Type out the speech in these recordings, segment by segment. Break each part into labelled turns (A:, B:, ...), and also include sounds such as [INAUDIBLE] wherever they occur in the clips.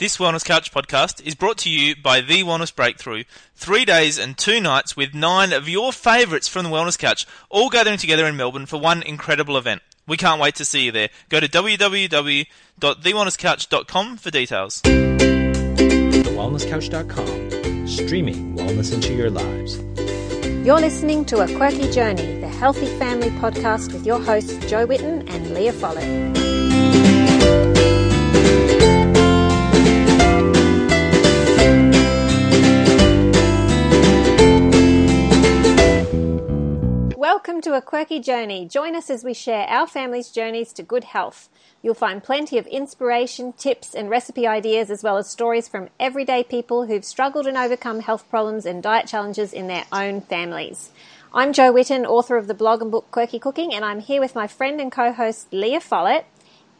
A: This Wellness Couch podcast is brought to you by The Wellness Breakthrough. Three days and two nights with nine of your favourites from the Wellness Couch, all gathering together in Melbourne for one incredible event. We can't wait to see you there. Go to www.thewellnesscouch.com for details.
B: TheWellnessCouch.com, streaming wellness into your lives.
C: You're listening to A Quirky Journey, the Healthy Family podcast with your hosts Jo Whitton and Leah Follett. Welcome to A Quirky Journey. Join us as we share our family's journeys to good health. You'll find plenty of inspiration, tips, and recipe ideas, as well as stories from everyday people who've struggled and overcome health problems and diet challenges in their own families. I'm Jo Whitton, author of the blog and book Quirky Cooking, and I'm here with my friend and co host Leah Follett.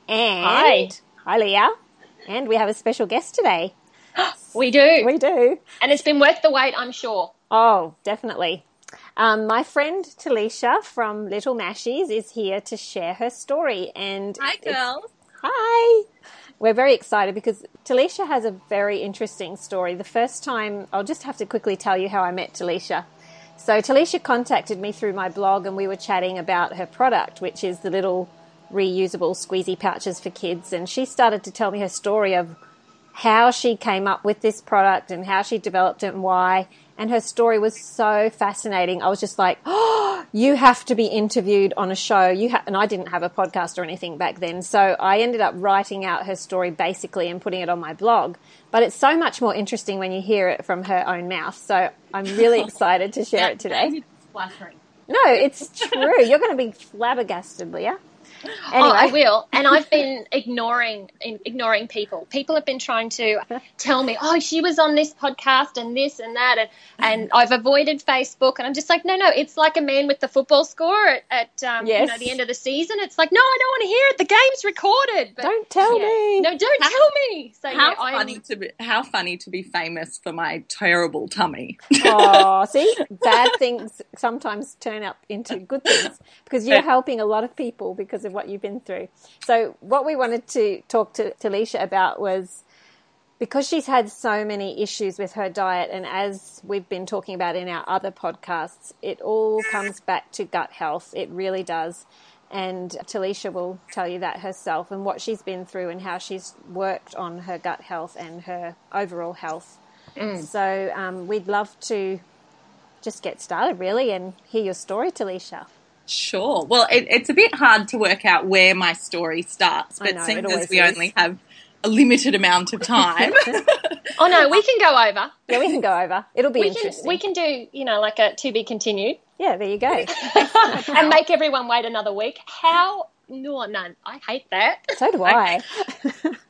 C: And
D: Hi.
C: Hi, Leah. And we have a special guest today. [GASPS]
D: We do.
C: We do.
D: and it's been worth the wait, I'm sure.
C: Oh, definitely. Um, my friend Talisha from Little Mashies is here to share her story. And hi, girls. Hi. We're very excited because Talisha has a very interesting story. The first time, I'll just have to quickly tell you how I met Talisha. So, Talisha contacted me through my blog and we were chatting about her product, which is the little reusable squeezy pouches for kids. And she started to tell me her story of how she came up with this product and how she developed it and why. And her story was so fascinating. I was just like, oh, you have to be interviewed on a show. You ha-, and I didn't have a podcast or anything back then, so I ended up writing out her story basically and putting it on my blog. But it's so much more interesting when you hear it from her own mouth. So I'm really [LAUGHS] excited to share it today. No, it's true. You're going to be flabbergasted, Leah. Anyway,
D: Oh, I will. [LAUGHS] And I've been ignoring ignoring people. People have been trying to tell me, "Oh, she was on this podcast and this and that," and and I've avoided Facebook. And I'm just like, no, no. It's like a man with the football score at, at um, you know the end of the season. It's like, no, I don't want to hear it. The game's recorded. But,
C: don't tell
D: yeah.
C: me.
D: No, don't tell me. So
E: How
D: yeah, I'm,
E: funny to be how funny to be famous for my terrible tummy.
C: Oh, [LAUGHS] see, bad things sometimes turn up into good things because you're helping a lot of people because of what you've been through. So, what we wanted to talk to Talisha about was because she's had so many issues with her diet, and as we've been talking about in our other podcasts, it all comes back to gut health. It really does. And Talisha will tell you that herself and what she's been through and how she's worked on her gut health and her overall health. So um, we'd love to just get started, really, and hear your story, Talisha.
E: Sure. Well, it, it's a bit hard to work out where my story starts, but
C: know,
E: seeing
C: it
E: as we
C: is.
E: only have a limited amount of time, [LAUGHS]
D: oh no, we [LAUGHS] can go over.
C: Yeah, we can go over. It'll be
D: We can
C: interesting.
D: we can do you know like a to be continued.
C: Yeah, there you go. [LAUGHS]
D: and make everyone wait another week. How? No, no, I hate that.
C: So do I.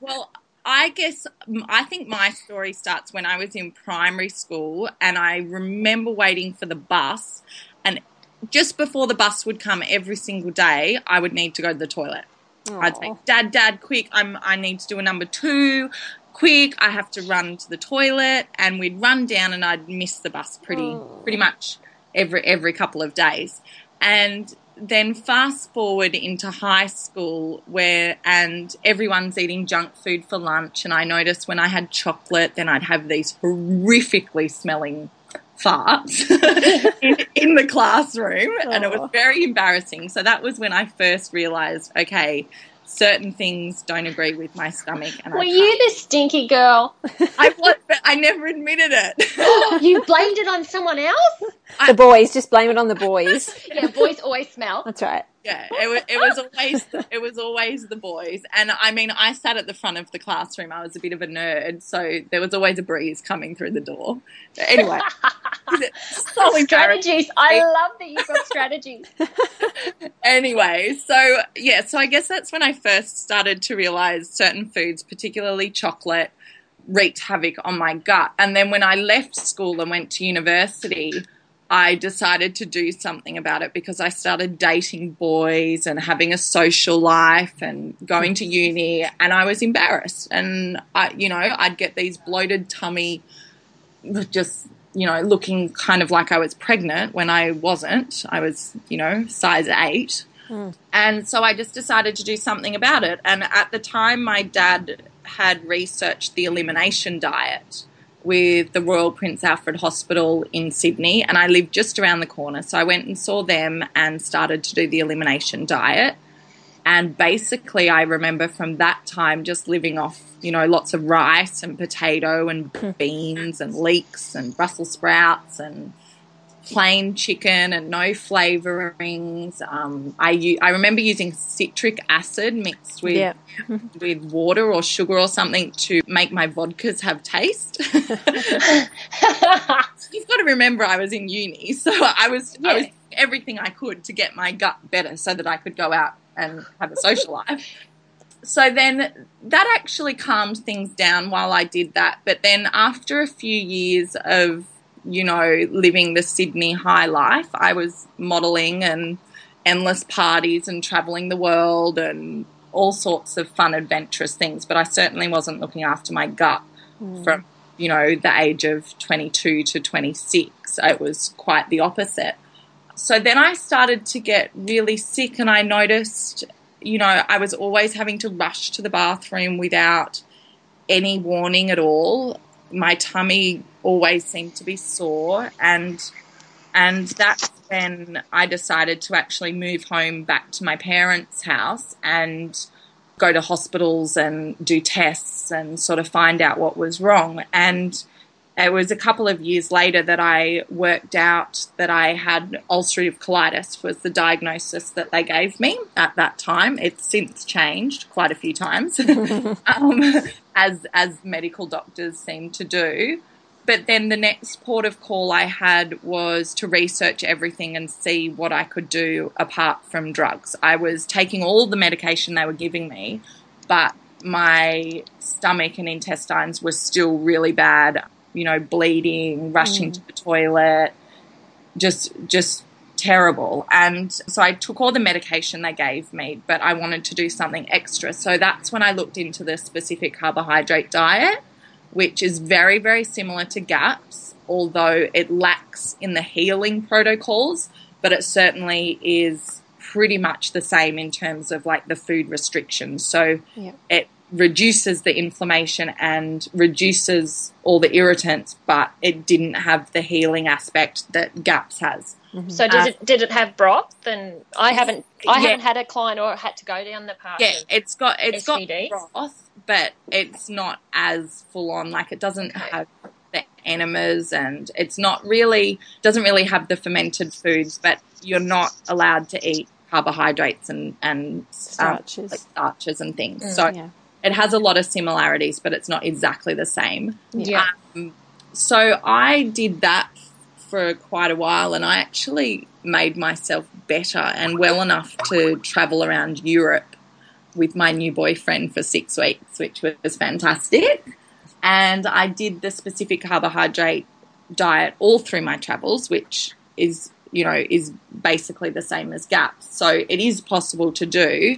E: well, I guess I think my story starts when I was in primary school, and I remember waiting for the bus, and just before the bus would come every single day, I would need to go to the toilet. I'd say, "Dad, Dad, quick! I'm I need to do a number two. Quick! I have to run to the toilet." And we'd run down, and I'd miss the bus pretty pretty much every every couple of days. And then fast forward into high school, where and everyone's eating junk food for lunch, and I noticed when I had chocolate, then I'd have these horrifically smelling farts [LAUGHS] in, in the classroom, and it was oh. very embarrassing. So that was when I first realized, okay, certain things don't agree with my stomach, and
D: Were
E: I,
D: you the stinky girl?
E: I was, but I never admitted it. [GASPS]
D: you blamed it on someone else?
C: the boys, just blame it on the boys. [LAUGHS]
D: Yeah, boys always smell.
C: That's right.
E: Yeah, it was, it was always it was always the boys, and I mean, I sat at the front of the classroom. I was a bit of a nerd, so there was always a breeze coming through the door. But anyway, [LAUGHS] so
D: strategies. I love that you've got strategies. [LAUGHS]
E: anyway, so yeah, so I guess that's when I first started to realize certain foods, particularly chocolate, wreaked havoc on my gut. And then when I left school and went to university, I decided to do something about it because I started dating boys and having a social life and going to uni and I was embarrassed. And I you know I'd get these bloated tummy just you know looking kind of like I was pregnant when I wasn't. I was you know size 8 hmm. and so I just decided to do something about it. And at the time my dad had researched the elimination diet with the Royal Prince Alfred Hospital in Sydney, and I lived just around the corner. So I went and saw them and started to do the elimination diet. And basically, I remember from that time just living off, you know, lots of rice and potato and hmm. beans and leeks and Brussels sprouts and plain chicken and no flavorings. Um, I u- I remember using citric acid mixed with
C: Yeah. [LAUGHS]
E: with water or sugar or something to make my vodkas have taste. [LAUGHS] [LAUGHS] You've got to remember I was in uni, so I was I was
D: Yeah.
E: everything I could to get my gut better so that I could go out and have a social life. So then that actually calmed things down while I did that. But then after a few years of, you know, living the Sydney high life, I was modeling and endless parties and traveling the world and all sorts of fun, adventurous things. But I certainly wasn't looking after my gut hmm. from, you know, the age of 22 to 26. It was quite the opposite. So then I started to get really sick and I noticed, you know, I was always having to rush to the bathroom without any warning at all. My tummy always seemed to be sore and and that's when I decided to actually move home back to my parents' house and go to hospitals and do tests and sort of find out what was wrong. And it was a couple of years later that I worked out that I had ulcerative colitis was the diagnosis that they gave me at that time. It's since changed quite a few times, [LAUGHS] um, as as medical doctors seem to do. But then the next port of call I had was to research everything and see what I could do apart from drugs. I was taking all the medication they were giving me, but my stomach and intestines were still really bad. You know, bleeding, rushing mm. to the toilet, just just terrible. And so I took all the medication they gave me, but I wanted to do something extra. So that's when I looked into the specific carbohydrate diet, which is very, very similar to GAPS, although it lacks in the healing protocols, but it certainly is pretty much the same in terms of like the food restrictions. So
C: Yeah.
E: it reduces the inflammation and reduces all the irritants, but it didn't have the healing aspect that GAPS has.
D: So did
E: Uh,
D: it did it have broth? And I haven't I
E: Yeah.
D: haven't had a client or had to go down the path.
E: Yeah, it's got it's
D: STDs?
E: got broth, but it's not as full on. Like it doesn't
D: Okay.
E: have the enemas, and it's not really doesn't really have the fermented foods. But you're not allowed to eat carbohydrates and and um,
C: Starches.
E: like starches and things.
D: Mm.
E: So
C: Yeah.
E: It has a lot of similarities, but it's not exactly the same.
D: yeah.
E: Um, so I did that for quite a while, and I actually made myself better and well enough to travel around Europe with my new boyfriend for six weeks, which was fantastic. And I did the specific carbohydrate diet all through my travels, which is you know is basically the same as GAPS. So it is possible to do.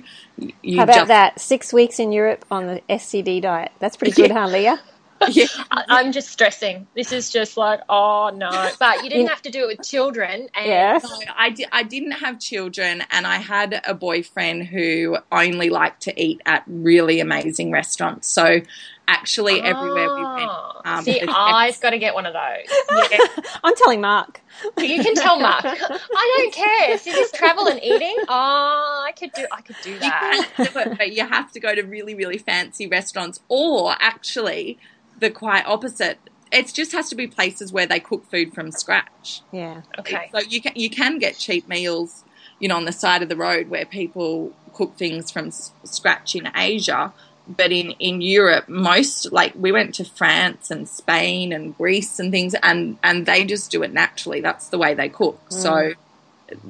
E: You
C: How about
E: just-
C: that? Six weeks in Europe on the SCD diet. That's pretty good, [LAUGHS] huh, Leah? [LAUGHS]
E: Yeah.
D: I, I'm just stressing. This is just like, oh no. But you didn't have to do it with children. And
C: Yes.
E: I, di- I didn't have children, and I had a boyfriend who only liked to eat at really amazing restaurants. So, actually, everywhere we went,
D: Oh.
E: um,
D: See, I've got to get one of those.
E: yeah, [LAUGHS]
C: I'm telling Mark.
D: You can tell Mark. [LAUGHS] I don't care. See this travel and eating. Oh, I could do. I could do
E: you
D: that.
E: do it, but you have to go to really, really fancy restaurants, or actually, the quite opposite. It just has to be places where they cook food from scratch.
C: Yeah.
D: Okay.
E: So you can you can get cheap meals, you know, on the side of the road where people cook things from s- scratch in Asia. But in, in Europe, most like we went to France and Spain and Greece and things, and and they just do it naturally. That's the way they cook. Mm. So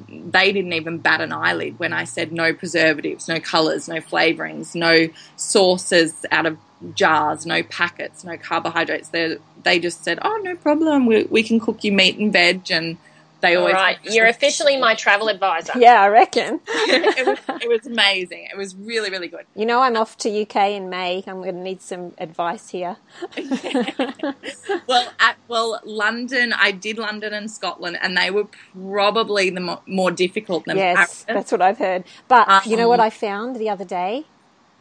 E: they didn't even bat an eyelid when I said no preservatives, no colors, no flavorings, no sauces out of jars, no packets, no carbohydrates. They they just said, "Oh, no problem. We we can cook you meat and veg." And they always
D: right. You're officially my travel advisor.
C: Yeah, I reckon. [LAUGHS]
E: it, was, it was amazing. It was really really good.
C: You know, I'm off to UK in May. I'm going to need some advice here. [LAUGHS]
E: Well, at well London, I did London and Scotland, and they were probably the mo- more difficult than
C: Yes,
E: Paris.
C: that's what I've heard. But you know
E: Um,
C: what I found the other day?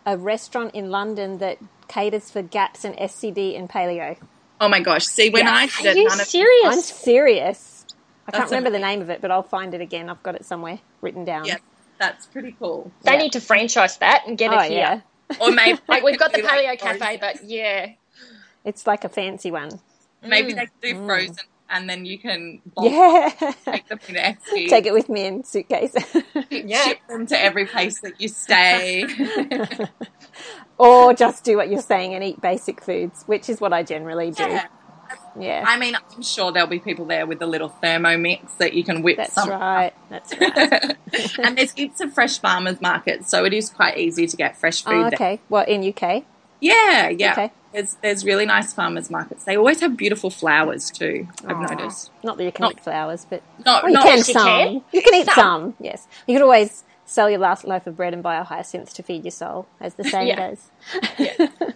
C: A restaurant in London that caters for GAPS and SCD and paleo.
E: Oh my gosh! See, when
C: Yeah.
E: I
D: Are
E: did it,
D: you
E: none of
D: serious?
C: I'm serious. I can't
E: That's
C: remember the name of it, but I'll find it again. I've got it somewhere written down.
E: yeah, that's pretty cool.
D: they
C: Yeah.
D: need to franchise that and get
C: Oh
D: it here.
C: yeah,
E: Or maybe [LAUGHS]
D: Like we've got the
E: do, like,
D: paleo cafe,
E: frozen.
D: but yeah,
C: it's like a fancy one.
E: maybe
D: Mm.
E: they could do
C: Mm.
E: frozen, and then you can
C: Yeah,
E: take them in Etsy, [LAUGHS]
C: take it with me in suitcase,
D: Yeah.
E: ship them to every place that you stay. [LAUGHS]
C: or just do what you're saying and eat basic foods, which is what I generally do.
E: yeah.
C: Yeah,
E: I mean, I'm sure there'll be people there with a little thermomix that you can whip
C: that's right. That's right. [LAUGHS]
E: and there's heaps of fresh farmers markets, so it is quite easy to get fresh food
C: Oh,
E: there.
C: okay. What in UK?
E: Yeah, yeah.
C: Okay.
E: There's there's really nice farmers markets. They always have beautiful flowers too. I've
C: Aw.
E: noticed.
C: Not that you can
E: Not-
C: eat flowers, but
E: No,
C: well, you
E: not
C: can
D: you
C: some. You can eat
D: Some.
C: some. Yes, you could always sell your last loaf of bread and buy a hyacinth to feed your soul, as the saying
D: Yeah.
C: goes.
E: Yeah. [LAUGHS]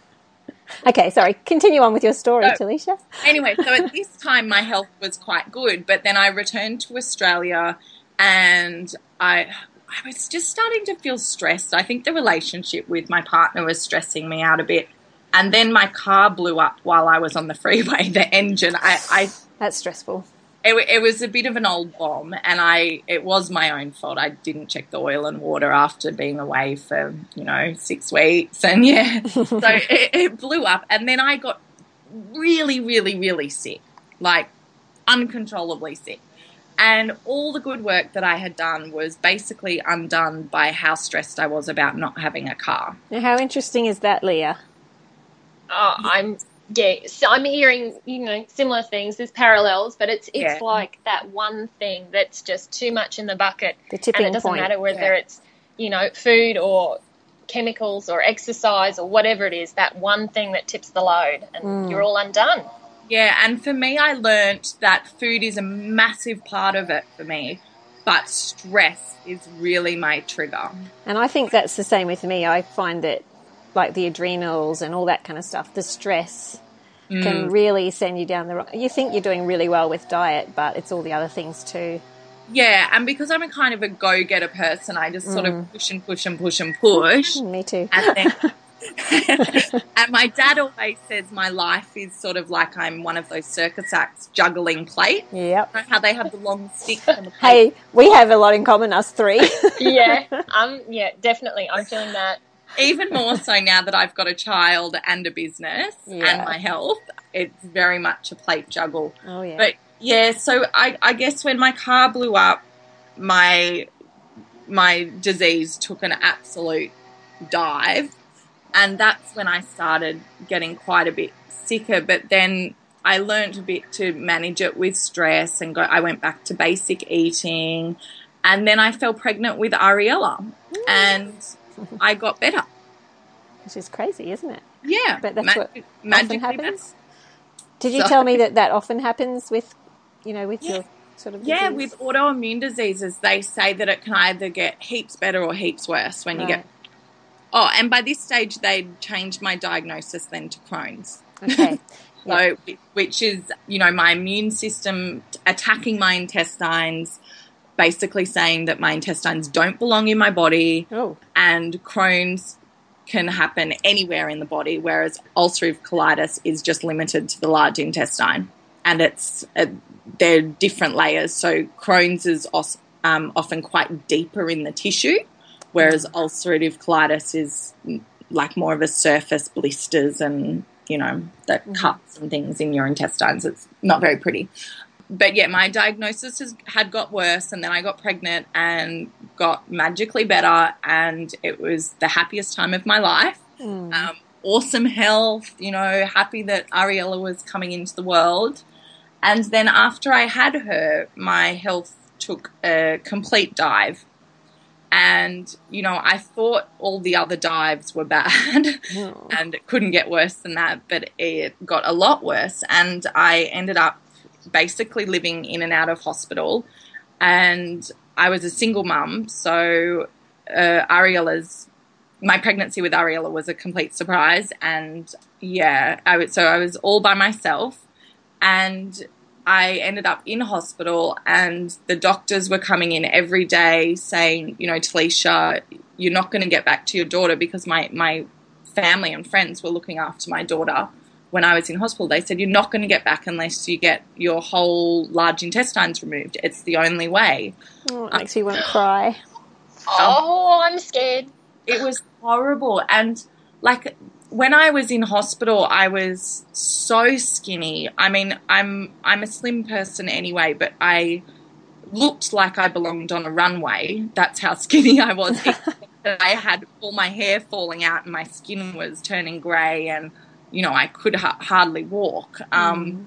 C: Okay, sorry. Continue on with your story,
E: So-
C: Talisha.
E: anyway, so at this [LAUGHS] time my health was quite good, but then I returned to Australia and I I was just starting to feel stressed. I think the relationship with my partner was stressing me out a bit. And then my car blew up while I was on the freeway. [LAUGHS] The engine, I, I
C: That's stressful.
E: It, it was a bit of an old bomb, and I it was my own fault. I didn't check the oil and water after being away for you know six weeks, and yeah, [LAUGHS] so it, it blew up, and then I got really, really, really sick, like uncontrollably sick. And all the good work that I had done was basically undone by how stressed I was about not having a car.
C: Now, how interesting is that, Leah?
D: oh, I'm yeah. So I'm hearing you know similar things. There's parallels, but it's it's
E: Yeah.
D: like that one thing that's just too much in the bucket,
C: The tipping and
D: it doesn't
C: point.
D: matter whether
E: Yeah.
D: it's you know food or chemicals or exercise or whatever it is. That one thing that tips the load, and
C: Mm.
D: you're all undone.
E: Yeah, and for me, I learnt that food is a massive part of it for me, but stress is really my trigger.
C: And I think that's the same with me. I find that, like the adrenals and all that kind of stuff, the stress
E: Mm.
C: can really send you down the wrong. You think you're doing really well with diet, but it's all the other things too.
E: Yeah, and because I'm a kind of a go getter person, I just sort
C: Mm.
E: of push and push and push and push. [LAUGHS]
C: Me too.
E: And then. [LAUGHS] [LAUGHS] and my dad always says my life is sort of like I'm one of those circus acts juggling plate.
C: Yep.
E: You know how they have the long stick and the plate?
C: Hey, we have a lot in common, us three.
D: yeah, um, yeah, definitely. I'm feeling that.
E: Even more so now that I've got a child and a business
C: Yeah.
E: and my health, it's very much a plate juggle.
C: oh yeah.
E: But yeah, so I, I guess when my car blew up, my my disease took an absolute dive, and that's when I started getting quite a bit sicker. But then I learned a bit to manage it with stress, and go, I went back to basic eating, and then I fell pregnant with Ariella, and I got better.
C: Which is crazy, isn't it?
E: Yeah,
C: But that's
E: Mag-
C: what
E: magically
C: happens?
E: that's-
C: Did you
E: So-
C: tell me that that often happens with, you know, with
E: Yeah.
C: your sort of
E: Yeah, with autoimmune diseases, they say that it can either get heaps better or heaps worse when you
C: Right.
E: get. Oh, and by this stage, they'd changed my diagnosis then to Crohn's.
C: Okay. [LAUGHS]
E: So, which is, you know, my immune system attacking my intestines, basically saying that my intestines don't belong in my body,
C: Oh,
E: and Crohn's can happen anywhere in the body, whereas ulcerative colitis is just limited to the large intestine, and it's uh, they're different layers. So Crohn's is os- um, often quite deeper in the tissue, whereas ulcerative colitis is mm, like more of a surface blisters and you know the cuts and things in your intestines. It's not very pretty but yeah, my diagnosis has, had got worse, and then I got pregnant and got magically better, and it was the happiest time of my life.
C: Mm.
E: Um, awesome health, you know, happy that Ariella was coming into the world. And then after I had her, my health took a complete dive. And, you know, I thought all the other dives were bad
C: Oh. [LAUGHS]
E: and it couldn't get worse than that, but it got a lot worse. And I ended up basically living in and out of hospital. And I was a single mum, so uh, Ariella's my pregnancy with Ariella was a complete surprise, and yeah, I was, so I was all by myself, and I ended up in hospital, and the doctors were coming in every day saying, you know, Talisha, you're not going to get back to your daughter because my my family and friends were looking after my daughter when I was in hospital. They said, You're not going to get back unless you get your whole large intestines removed. It's the only way.
C: Oh, it makes you want to cry. [GASPS]
D: Oh. oh, I'm scared.
E: It was horrible. And like when I was in hospital, I was so skinny. I mean, I'm I'm a slim person anyway, but I looked like I belonged on a runway. That's how [LAUGHS] skinny I was. [LAUGHS] I had all my hair falling out and my skin was turning grey, and you know I could ha- hardly walk. Um, mm.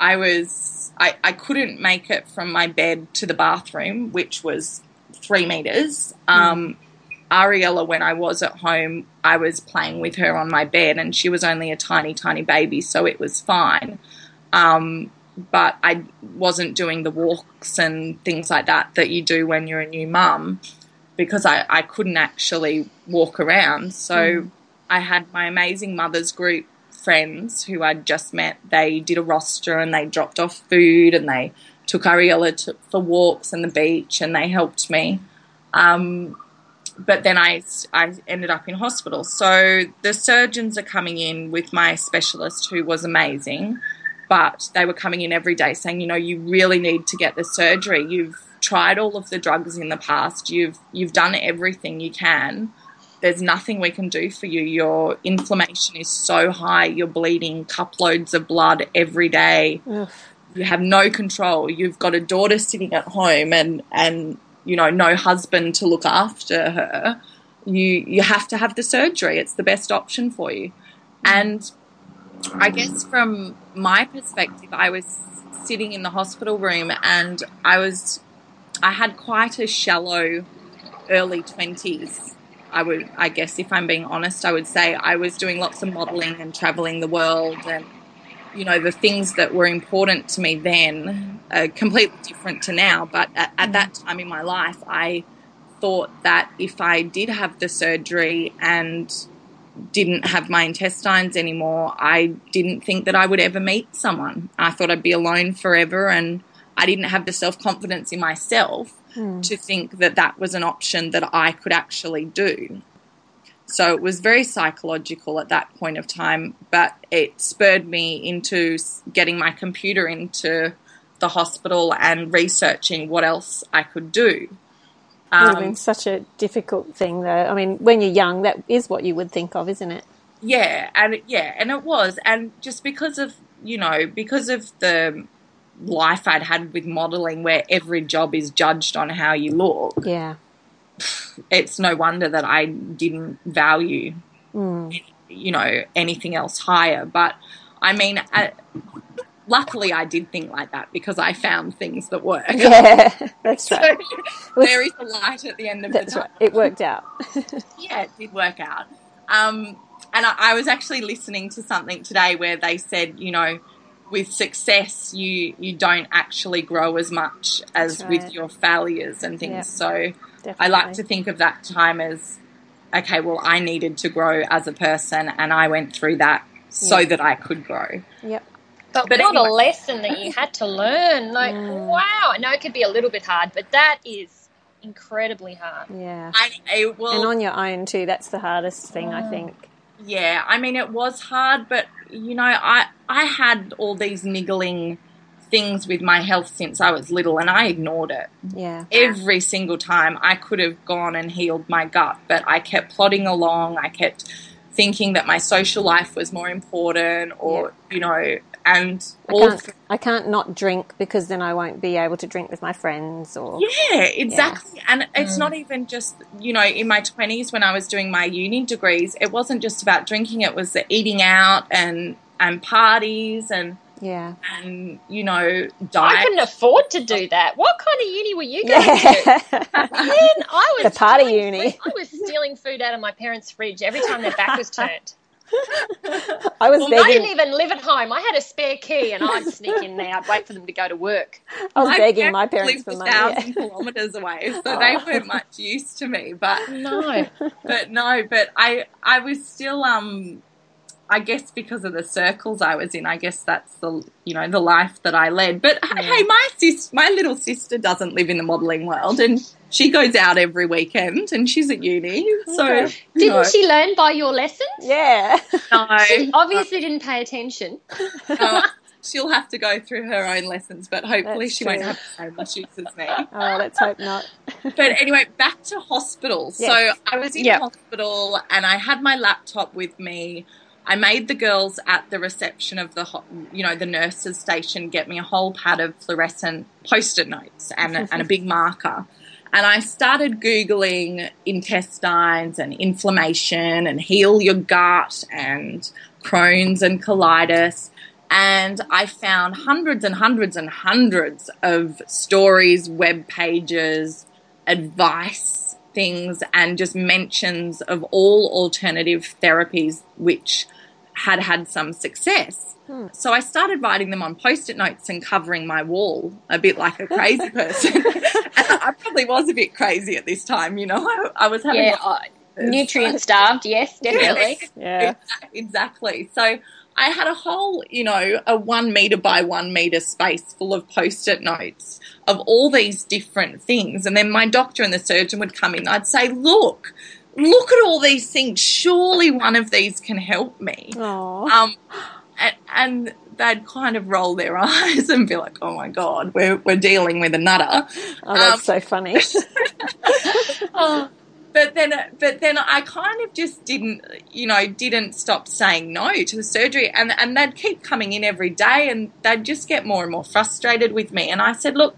E: I was I, I couldn't make it from my bed to the bathroom, which was three meters. Um, mm. Ariella, when I was at home, I was playing with her on my bed, and she was only a tiny, tiny baby, so it was fine. Um, but I wasn't doing the walks and things like that that you do when you're a new mum because I, I couldn't actually walk around. So mm. I had my amazing mother's group friends who I'd just met. They did a roster and they dropped off food and they took Ariella to, for walks and the beach and they helped me. Um, but then I, I ended up in hospital. So the surgeons are coming in with my specialist who was amazing but they were coming in every day saying, you know, you really need to get the surgery. You've tried all of the drugs in the past. You've you've done everything you can. There's nothing we can do for you. Your inflammation is so high. You're bleeding cup loads of blood every day. Ugh. You have no control. You've got a daughter sitting at home and and you know no husband to look after her. You you have to have the surgery. It's the best option for you. And I guess from my perspective, I was sitting in the hospital room and I was, I had quite a shallow early 20s. I would, I guess, if I'm being honest, I would say I was doing lots of modeling and traveling the world and, you know, the things that were important to me then are completely different to now. But at, at that mm. time in my life, I thought that if I did have the surgery and didn't have my intestines anymore, I didn't think that I would ever meet someone. I thought I'd be alone forever, and I didn't have the self confidence in myself mm. to think that that was an option that I could actually do. So it was very psychological at that point of time, but it spurred me into getting my computer into the hospital and researching what else I could do.
C: Um, would have been such a difficult thing, though. I mean, when you're young, that is what you would think of, isn't it?
E: Yeah, and yeah, and it was, and just because of you know, because of the life I'd had with modeling, where every job is judged on how you look.
C: Yeah,
E: it's no wonder that I didn't value, mm. you know, anything else higher. But I mean, I, luckily I did think like that because I found things that work. [LAUGHS]
C: Yeah, that's right.
E: so there is a light at the end of the tunnel.
C: Right. It worked out. [LAUGHS]
E: yeah, it did work out. Um, and I, I was actually listening to something today where they said, you know, with success, you you don't actually grow as much as right. with your failures and things. Yep. So Definitely. I like to think of that time as okay. Well, I needed to grow as a person, and I went through that so yep. that I could grow.
C: Yep.
D: But, but what anyway. a lesson that you had to learn. [LAUGHS] Like, mm. wow. I know it could be a little bit hard, but that is incredibly hard.
C: Yeah.
E: I, I, well,
C: and on your own, too. That's the hardest thing, mm. I think.
E: Yeah. I mean, it was hard, but, you know, I, I had all these niggling things with my health since I was little, and I ignored it.
C: Yeah.
E: Every single time I could have gone and healed my gut, but I kept plodding along. I kept thinking that my social life was more important or, yeah. you know, and
C: I can't, I can't not drink because then I won't be able to drink with my friends or
E: yeah exactly yeah. and it's mm. not even just you know in my 20s when I was doing my uni degrees it wasn't just about drinking it was the eating out and and parties and
C: yeah.
E: And, you know, diet.
D: I couldn't afford to do that. What kind of uni were you going yeah. to? Man, I [LAUGHS] was
C: the party uni.
D: Food. I was stealing food out of my parents' fridge every time their back was [LAUGHS] turned.
C: I was well, begging. I
D: didn't even live at home. I had a spare key, and I'd sneak in there. I'd wait for them to go to work.
C: I was my begging my parents for money.
E: Thousand yeah. kilometers away, so oh. they weren't much use to me. But [LAUGHS]
D: no,
E: but no, but I I was still um I guess because of the circles I was in, I guess that's the you know the life that I led. But yeah. hey, my sis, my little sister doesn't live in the modelling world, and she goes out every weekend, and she's at uni. So okay.
D: didn't know. she learn by your lessons?
C: Yeah,
E: no, [LAUGHS]
D: she obviously didn't pay attention. [LAUGHS]
E: Uh, she'll have to go through her own lessons, but hopefully That's she true. won't have the same issues as me. [LAUGHS]
C: Oh, let's hope not.
E: but anyway, back to hospital. Yes. So I was in yep. hospital and I had my laptop with me. I made the girls at the reception of the, you know, the nurses station get me a whole pad of fluorescent post-it notes and, and a big marker. And I started Googling intestines and inflammation and heal your gut and Crohn's and colitis and I found hundreds and hundreds and hundreds of stories, web pages, advice things, and just mentions of all alternative therapies which had had some success. Hmm. So I started writing them on post-it notes and covering my wall, a bit like a crazy [LAUGHS] person. [LAUGHS] I probably was a bit crazy at this time, you know. I, I was having
D: yeah, uh, nutrient starved. Yes, [LAUGHS] definitely.
C: Yes,
E: yeah, exactly. So I had a whole, you know, a one meter by one meter space full of post it notes of all these different things. And then my doctor and the surgeon would come in. I'd say, look, look at all these things. Surely one of these can help me. Um, and, and, they'd kind of roll their [LAUGHS] eyes and be like, oh my God, we're, we're dealing with a nutter.
C: Oh, that's um, so funny. [LAUGHS]
E: oh, but then but then I kind of just didn't you know didn't stop saying no to the surgery and and they'd keep coming in every day and they'd just get more and more frustrated with me and I said look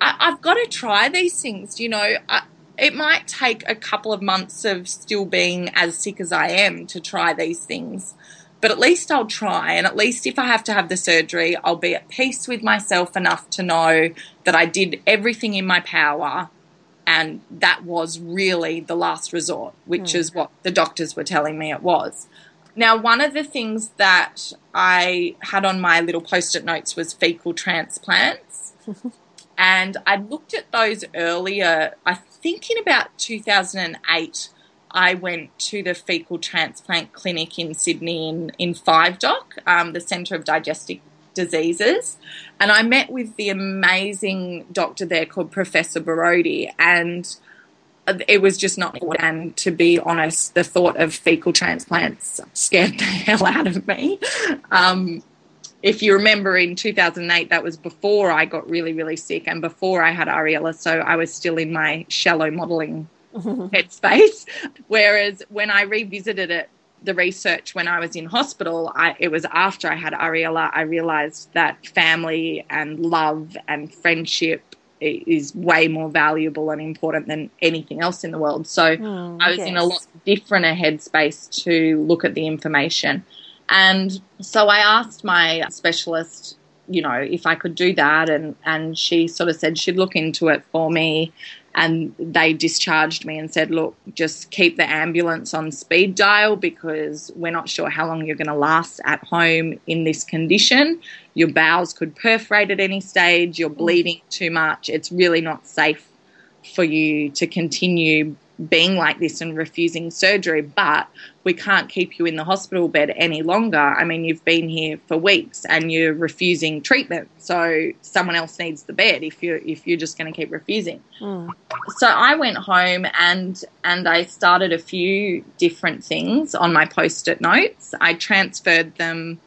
E: I, have got to try these things you know I, it might take a couple of months of still being as sick as I am to try these things but at least I'll try and at least if I have to have the surgery I'll be at peace with myself enough to know that I did everything in my power and that was really the last resort, which mm. is what the doctors were telling me it was. Now, one of the things that I had on my little post it notes was fecal transplants. [LAUGHS] and I looked at those earlier, I think in about 2008. I went to the fecal transplant clinic in Sydney in, in Five Dock, um, the Centre of Digestive diseases. And I met with the amazing doctor there called Professor Borody. and it was just not and to be honest the thought of fecal transplants scared the [LAUGHS] hell out of me um, if you remember in 2008 that was before i got really really sick and before i had Ariella so i was still in my shallow modeling headspace [LAUGHS] whereas when i revisited it the research when I was in hospital, I, it was after I had Ariella, I realized that family and love and friendship is way more valuable and important than anything else in the world. So mm, I was yes. in a lot different a headspace to look at the information. And so I asked my specialist, you know, if I could do that and, and she sort of said she'd look into it for me and they discharged me and said, look, just keep the ambulance on speed dial because we're not sure how long you're going to last at home in this condition. Your bowels could perforate at any stage, you're mm. bleeding too much. It's really not safe for you to continue being like this and refusing surgery, but we can't keep you in the hospital bed any longer. I mean, you've been here for weeks and you're refusing treatment, so someone else needs the bed if you if you're just going to keep refusing. Mm. So I went home and and I started a few different things on my post-it notes. I transferred them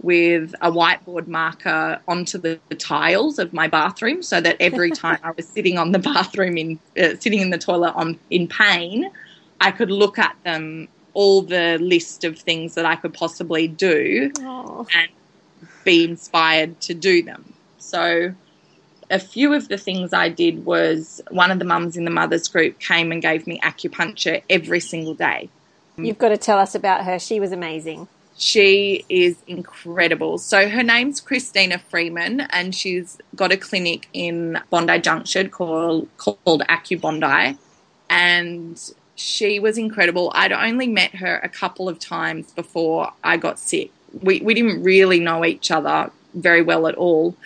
E: with a whiteboard marker onto the, the, tiles of my bathroom so that every [LAUGHS] time I was sitting on the bathroom in uh, sitting in the toilet on in pain, I could look at them all the list of things that I could possibly do
C: Aww.
E: and be inspired to do them. So a few of the things I did was one of the mums in the mothers group came and gave me acupuncture every single day.
C: You've got to tell us about her. She was amazing.
E: She is incredible. So her name's Christina Freeman, and she's got a clinic in Bondi Junction called called AcuBondi, and she was incredible. I'd only met her a couple of times before I got sick. We we didn't really know each other very well at all.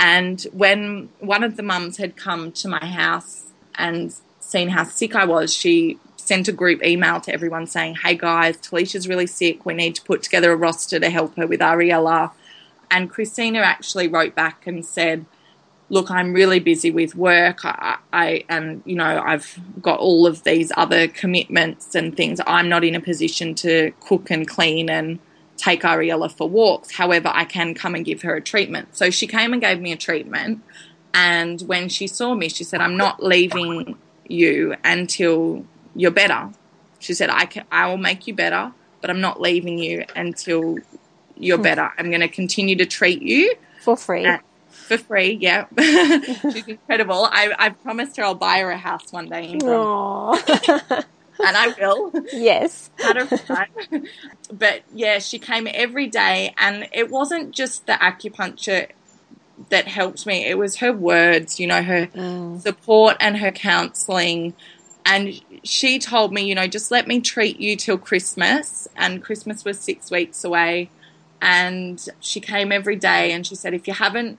E: And when one of the mums had come to my house and seen how sick I was, she sent a group email to everyone saying, "Hey guys, Talisha's really sick. We need to put together a roster to help her with Ariella." And Christina actually wrote back and said, "Look, I'm really busy with work. I, I and you know I've got all of these other commitments and things. I'm not in a position to cook and clean and." Take Ariella for walks. However, I can come and give her a treatment. So she came and gave me a treatment. And when she saw me, she said, I'm not leaving you until you're better. She said, I, can, I will make you better, but I'm not leaving you until you're
C: Hmm.
E: better. I'm going to continue to treat you
C: For free.
E: Uh, [LAUGHS] for free. Yeah. [LAUGHS] She's incredible. I, I promised her I'll buy her a house one day in
C: Aww.
E: and I will.
C: yes.
E: Out of time. [LAUGHS] But yeah, she came every day, and it wasn't just the acupuncture that helped me, it was her words, you know, her
C: Mm.
E: support and her counseling. And she told me, you know, just let me treat you till Christmas. And Christmas was six weeks away. And she came every day and she said, if you haven't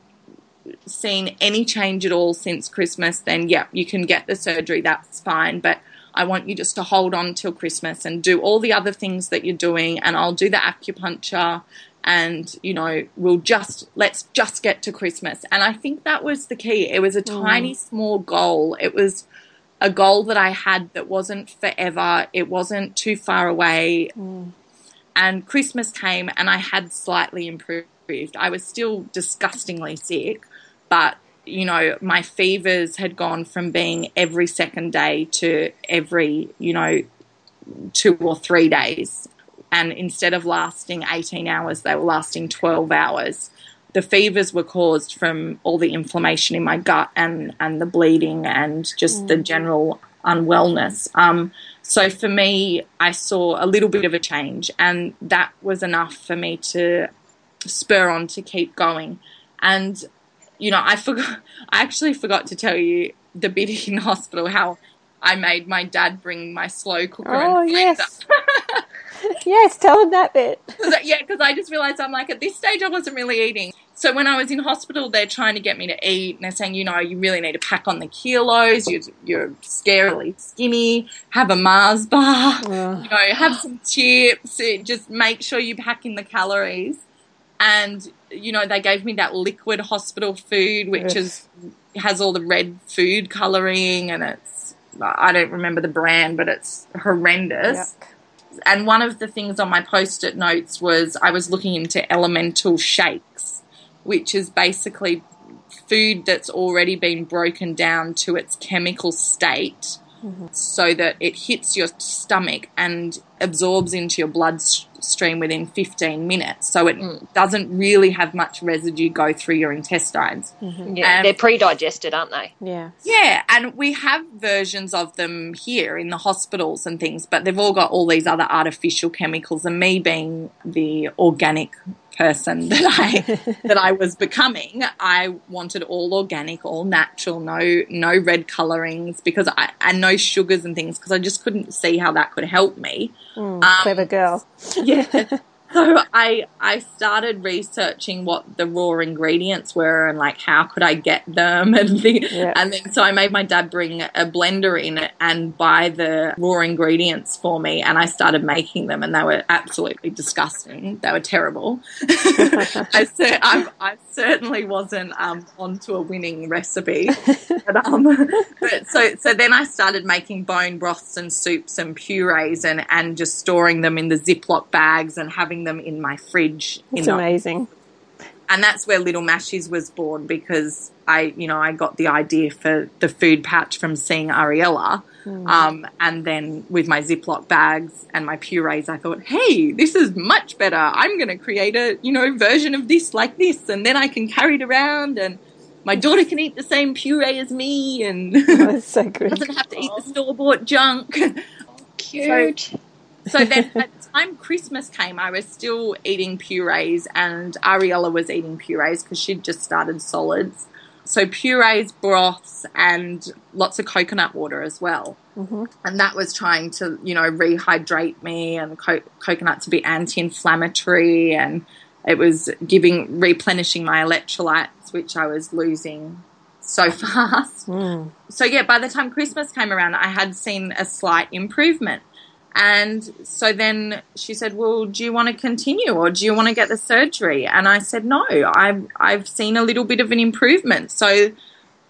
E: seen any change at all since Christmas, then yeah, you can get the surgery. That's fine. But I want you just to hold on till Christmas and do all the other things that you're doing. And I'll do the acupuncture and you know we'll just let's just get to christmas and i think that was the key it was a tiny small goal it was a goal that i had that wasn't forever. It wasn't too far away. Mm. And christmas came and i had slightly improved. I was still disgustingly sick but you know my fevers had gone from being every second day to every you know two or three days. And instead of lasting 18 hours, they were lasting 12 hours. The fevers were caused from all the inflammation in my gut and, and the bleeding and just the general unwellness. Um, so for me, I saw a little bit of a change, and that was enough for me to spur on to keep going. And you know, I forgot. [LAUGHS] I actually forgot to tell you the bit in hospital how I made my dad bring my slow cooker.
C: Oh,
E: and
C: yes. [LAUGHS] yes, tell him that bit. [LAUGHS]
E: Cause, yeah, because I just realized I'm like, at this stage, I wasn't really eating. So when I was in hospital, they're trying to get me to eat, and they're saying, you know, you really need to pack on the kilos. You're, you're scarily skinny. Have a Mars bar. [LAUGHS] You know, have some chips. eh, Just make sure you pack in the calories. And you know, they gave me that liquid hospital food, which
C: Ugh.
E: is has all the red food coloring, and it's I don't remember the brand, but it's horrendous. And one of the things on my post-it notes was I was looking into elemental shakes, which is basically food that's already been broken down to its chemical state so that it hits your stomach and absorbs into your bloodstream within 15 minutes. So it doesn't really have much residue go through your intestines.
D: Yeah,
E: Um,
D: they're pre-digested, aren't they?
C: Yeah.
E: Yeah, and we have versions of them here in the hospitals and things, but they've all got all these other artificial chemicals. And me being the organic person [LAUGHS] that I that I was becoming, I wanted all organic, all natural, no no red colorings because I and no sugars and things because I just couldn't see how that could help me.
C: Mm,
E: Um,
C: clever girl. [LAUGHS]
E: Yeah. [LAUGHS] So I I started researching what the raw ingredients were and like how could I get them [LAUGHS] and the,
C: Yeah.
E: and then so I made my dad bring a blender in and buy the raw ingredients for me and I started making them and they were absolutely disgusting. They were terrible. [LAUGHS] I, cer- I, I certainly wasn't um, onto a winning recipe. But, um, but so so then I started making bone broths and soups and purees and, and just storing them in the Ziploc bags and having them in my fridge. in
C: It's
E: the-
C: amazing.
E: and that's where Little Mashies was born because I, you know, I got the idea for the food patch from seeing Ariella. Um, and then with my Ziploc bags and my purees, I thought, hey, this is much better. I'm going to create a, you know, version of this like this, and then I can carry it around, and my daughter can eat the same puree as me, and [LAUGHS]
C: Oh, so [LAUGHS]
E: doesn't have to eat the store bought junk. [LAUGHS]
D: Cute.
E: So then, at the time Christmas came, I was still eating purees, and Ariella was eating purees because she'd just started solids. So purees, broths, and lots of coconut water as well.
C: Mm-hmm.
E: And that was trying to, you know, rehydrate me, and co- coconut to be anti-inflammatory, and it was giving replenishing my electrolytes, which I was losing so [LAUGHS] fast. Mm. So yeah, by the time Christmas came around, I had seen a slight improvement. And so then she said, "Well, do you want to continue, or do you want to get the surgery?" And I said, "No, I've I've seen a little bit of an improvement. So,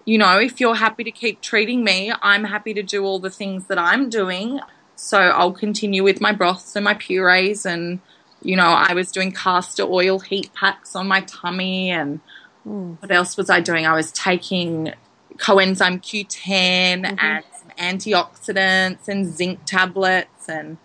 E: you know, if you're happy to keep treating me, I'm happy to do all the things that I'm doing. So I'll continue with my broths and my purees, and you know, I was doing castor oil heat packs on my tummy, and mm. what else was I doing? I was taking coenzyme Q10 mm-hmm. and antioxidants and zinc tablets and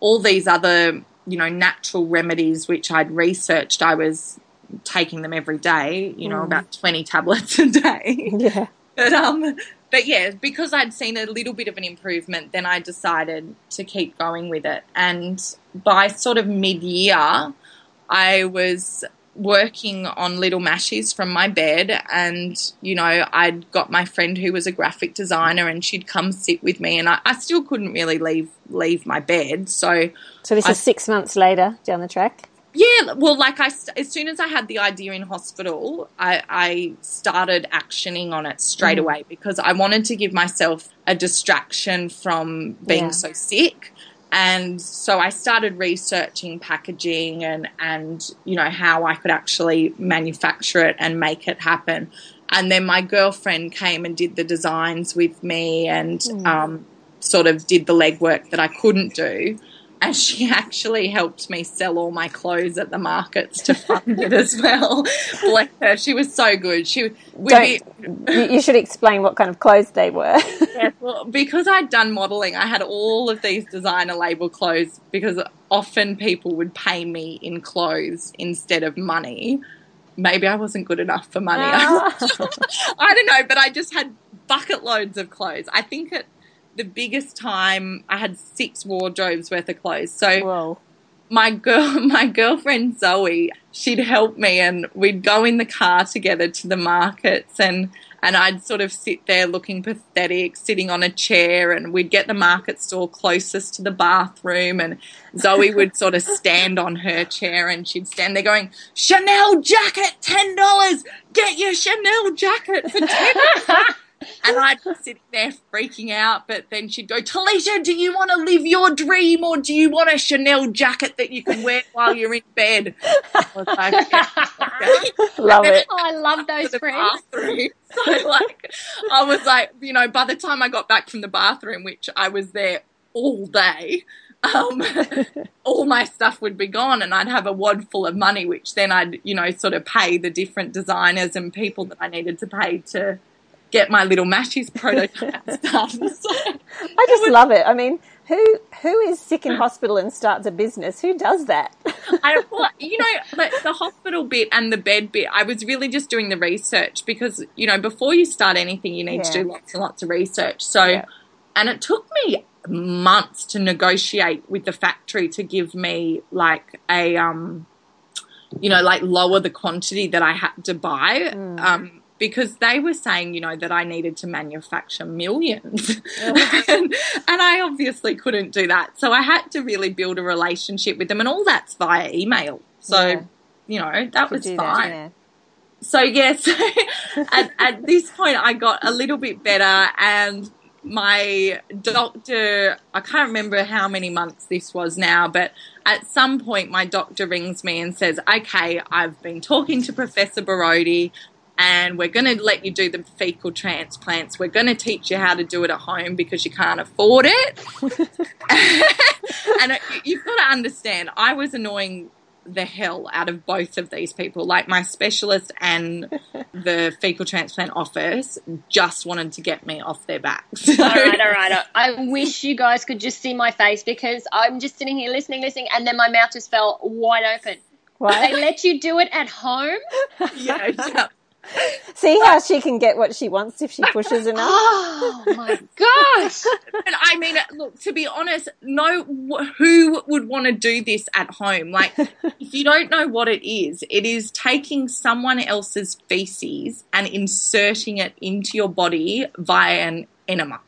E: all these other, you know, natural remedies which I'd researched. I was taking them every day, you know, mm. about 20 tablets [LAUGHS] a day.
C: Yeah.
E: But um but yeah, because I'd seen a little bit of an improvement, then I decided to keep going with it. And by sort of mid-year, I was working on little mashies from my bed and you know i'd got my friend who was a graphic designer and she'd come sit with me and i, I still couldn't really leave leave my bed so
C: so this
E: I,
C: is six months later down the track
E: yeah well like i as soon as i had the idea in hospital i, I started actioning on it straight mm. away because i wanted to give myself a distraction from being yeah. so sick and so I started researching packaging and, and, you know, how I could actually manufacture it and make it happen. And then my girlfriend came and did the designs with me and mm. um, sort of did the legwork that I couldn't do and she [LAUGHS] actually helped me sell all my clothes at the markets to fund it as well. [LAUGHS] Bless her, she was so good. She
C: be, you should explain what kind of clothes they were. [LAUGHS]
E: yeah, well, because I'd done modelling, I had all of these designer label clothes because often people would pay me in clothes instead of money. Maybe I wasn't good enough for money. Ah. I don't know, but I just had bucket loads of clothes. I think it the biggest time I had six wardrobes worth of clothes. So
C: Whoa.
E: my girl, [LAUGHS] my girlfriend Zoe, she'd help me, and we'd go in the car together to the markets, and and I'd sort of sit there looking pathetic, sitting on a chair, and we'd get the market stall closest to the bathroom, and Zoe would [LAUGHS] sort of stand on her chair, and she'd stand there going, "Chanel jacket, ten dollars. Get your Chanel jacket for ten. [LAUGHS] and I'd be sitting there freaking out. But then she'd go, Talisha, do you want to live your dream or do you want a Chanel jacket that you can wear while you're in bed? I was like,
C: yeah, okay. [LAUGHS] Love it.
D: Oh, I love those friends. [LAUGHS]
E: So, like, I was like, you know, by the time I got back from the bathroom, which I was there all day, um, [LAUGHS] all my stuff would be gone and I'd have a wad full of money, which then I'd, you know, sort of pay the different designers and people that I needed to pay to get my little mashies prototype [LAUGHS] done. [LAUGHS] So
C: I just love it. I mean, who who is sick in hospital and starts a business? Who does that?
E: I, [LAUGHS] well, you know, the, the hospital bit and the bed bit, I was really just doing the research because, you know, before you start anything, you need yeah. to do lots and lots of research. So, yeah. and it took me months to negotiate with the factory to give me like a, um, you know, like lower the quantity that I had to buy. Mm. Um, because they were saying, you know, that I needed to manufacture millions. Oh. [LAUGHS] and, and, I obviously couldn't do that. So I had to really build a relationship with them, and all that's via email. So, yeah. you know, that was fine. That, yeah. So, yes, [LAUGHS] at, at this point, I got a little bit better, and my doctor, I can't remember how many months this was now, but at some point my doctor rings me and says, Okay, I've been talking to Professor Borody and we're going to let you do the fecal transplants. We're going to teach you how to do it at home because you can't afford it. [LAUGHS] and you've got to understand, I was annoying the hell out of both of these people. Like my specialist and [LAUGHS] the fecal transplant office just wanted to get me off their backs.
D: all right, all [LAUGHS] right. I wish you guys could just see my face because I'm just sitting here listening, listening, and then my mouth just fell wide open. What? They let you do it at home?
E: yeah, yeah.
C: See how she can get what she wants if she pushes enough. [LAUGHS]
D: Oh my gosh!
E: and I mean, look, to be honest, no, who would want to do this at home? Like, if you don't know what it is, it is taking someone else's feces and inserting it into your body via an enema.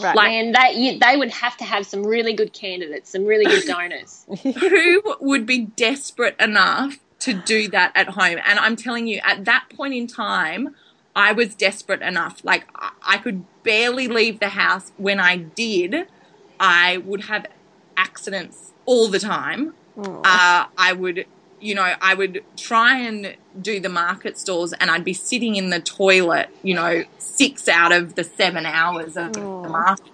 D: Right. Like, and they they would have to have some really good candidates, some really good donors. [LAUGHS]
E: who would be desperate enough to do that at home. And I'm telling you, at that point in time, I was desperate enough. Like I could barely leave the house. When I did, I would have accidents all the time. Uh, I would, you know, I would try and do the market stores, and I'd be sitting in the toilet, you know, six out of the seven hours of the market.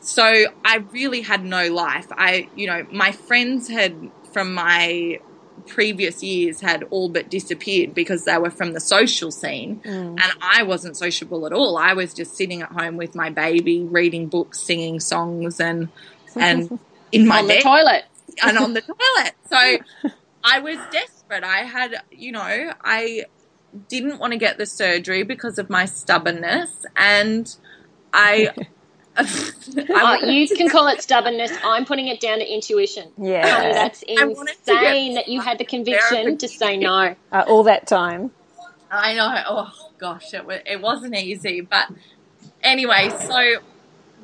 E: So I really had no life. I, you know, my friends had from my previous years had all but disappeared because they were from the social scene mm. and I wasn't sociable at all. I was just sitting at home with my baby, reading books, singing songs and [LAUGHS] and in my
D: on the
E: bed
D: toilet.
E: and on the [LAUGHS] toilet. So I was desperate. I had, you know, I didn't want to get the surgery because of my stubbornness and I [LAUGHS] I
D: Uh, you can call [LAUGHS] it stubbornness. I'm putting it down to intuition.
C: Yeah.
D: Honey, that's
E: I wanted to get
D: insane that you had the conviction to say no.
C: Uh, all that time.
E: I know. Oh gosh, it was, it wasn't easy, but anyway, so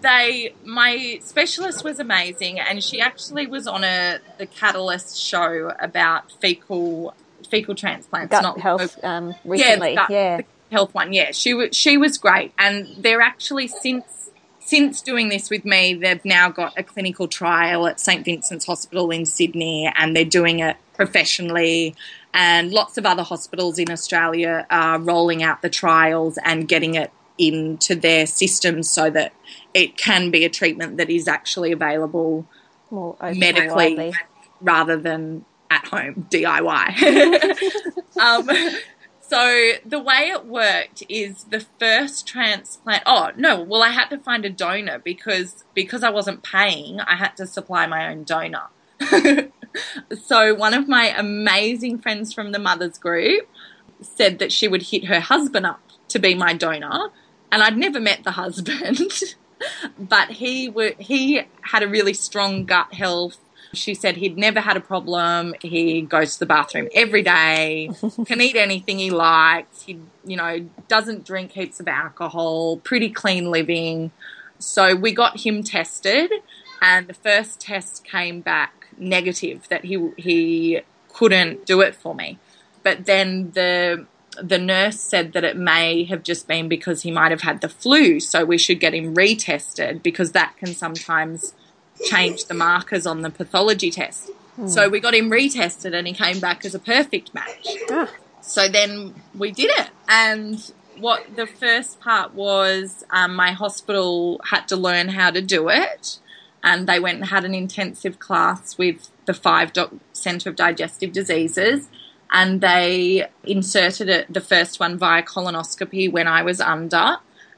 E: they my specialist was amazing, and she actually was on a the Catalyst show about fecal fecal transplants,
C: Gut
E: not
C: health um, recently.
E: gut-
C: Yeah.
E: the health one. Yeah, she was she was great, and they're actually since since doing this with me, they've now got a clinical trial at St Vincent's Hospital in Sydney, and they're doing it professionally. And lots of other hospitals in Australia are rolling out the trials and getting it into their systems so that it can be a treatment that is actually available medically rather than at home DIY. [LAUGHS] um, so the way it worked is the first transplant. Oh no! Well, I had to find a donor because because I wasn't paying. I had to supply my own donor. [LAUGHS] so one of my amazing friends from the mothers group said that she would hit her husband up to be my donor, and I'd never met the [LAUGHS] husband, but he were, he had a really strong gut health. She said he'd never had a problem. He goes to the bathroom every day, [LAUGHS] can eat anything he likes. He, you know, doesn't drink heaps of alcohol, pretty clean living. So we got him tested, and the first test came back negative that he he couldn't do it for me. But then the the nurse said that it may have just been because he might have had the flu, so we should get him retested because that can sometimes change the markers on the pathology test. So we got him retested and he came back as a perfect match.
C: Ah.
E: So then we did it. And what the first part was um, my hospital had to learn how to do it. And they went and had an intensive class with the Five Dock Centre of Digestive Diseases. And they inserted it, the first one via colonoscopy when I was under.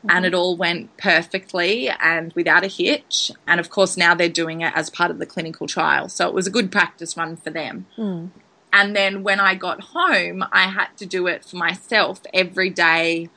E: And it mm-hmm. all went perfectly and without a hitch. And of course, now they're doing it as part of the clinical trial. So it was a good practice run for them. Mm. And then when I got home, I had to do it for myself every day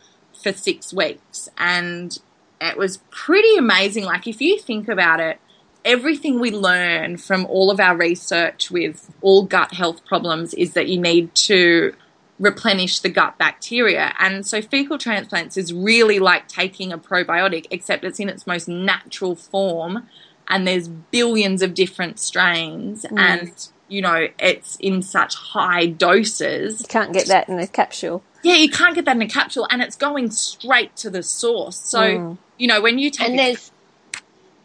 E: for six weeks. And it was pretty amazing. Like, if you think about it, everything we learn from all of our research with all gut health problems is that you need to replenish the gut bacteria. And so fecal transplants is really like taking a probiotic, except it's in its most natural form. And there's billions of different strains. And, you know, it's in such high doses.
C: You can't get that in a capsule.
E: Yeah, you can't get that in a capsule. And it's going straight to the source. So,
C: Mm.
E: you know, when you take
D: And there's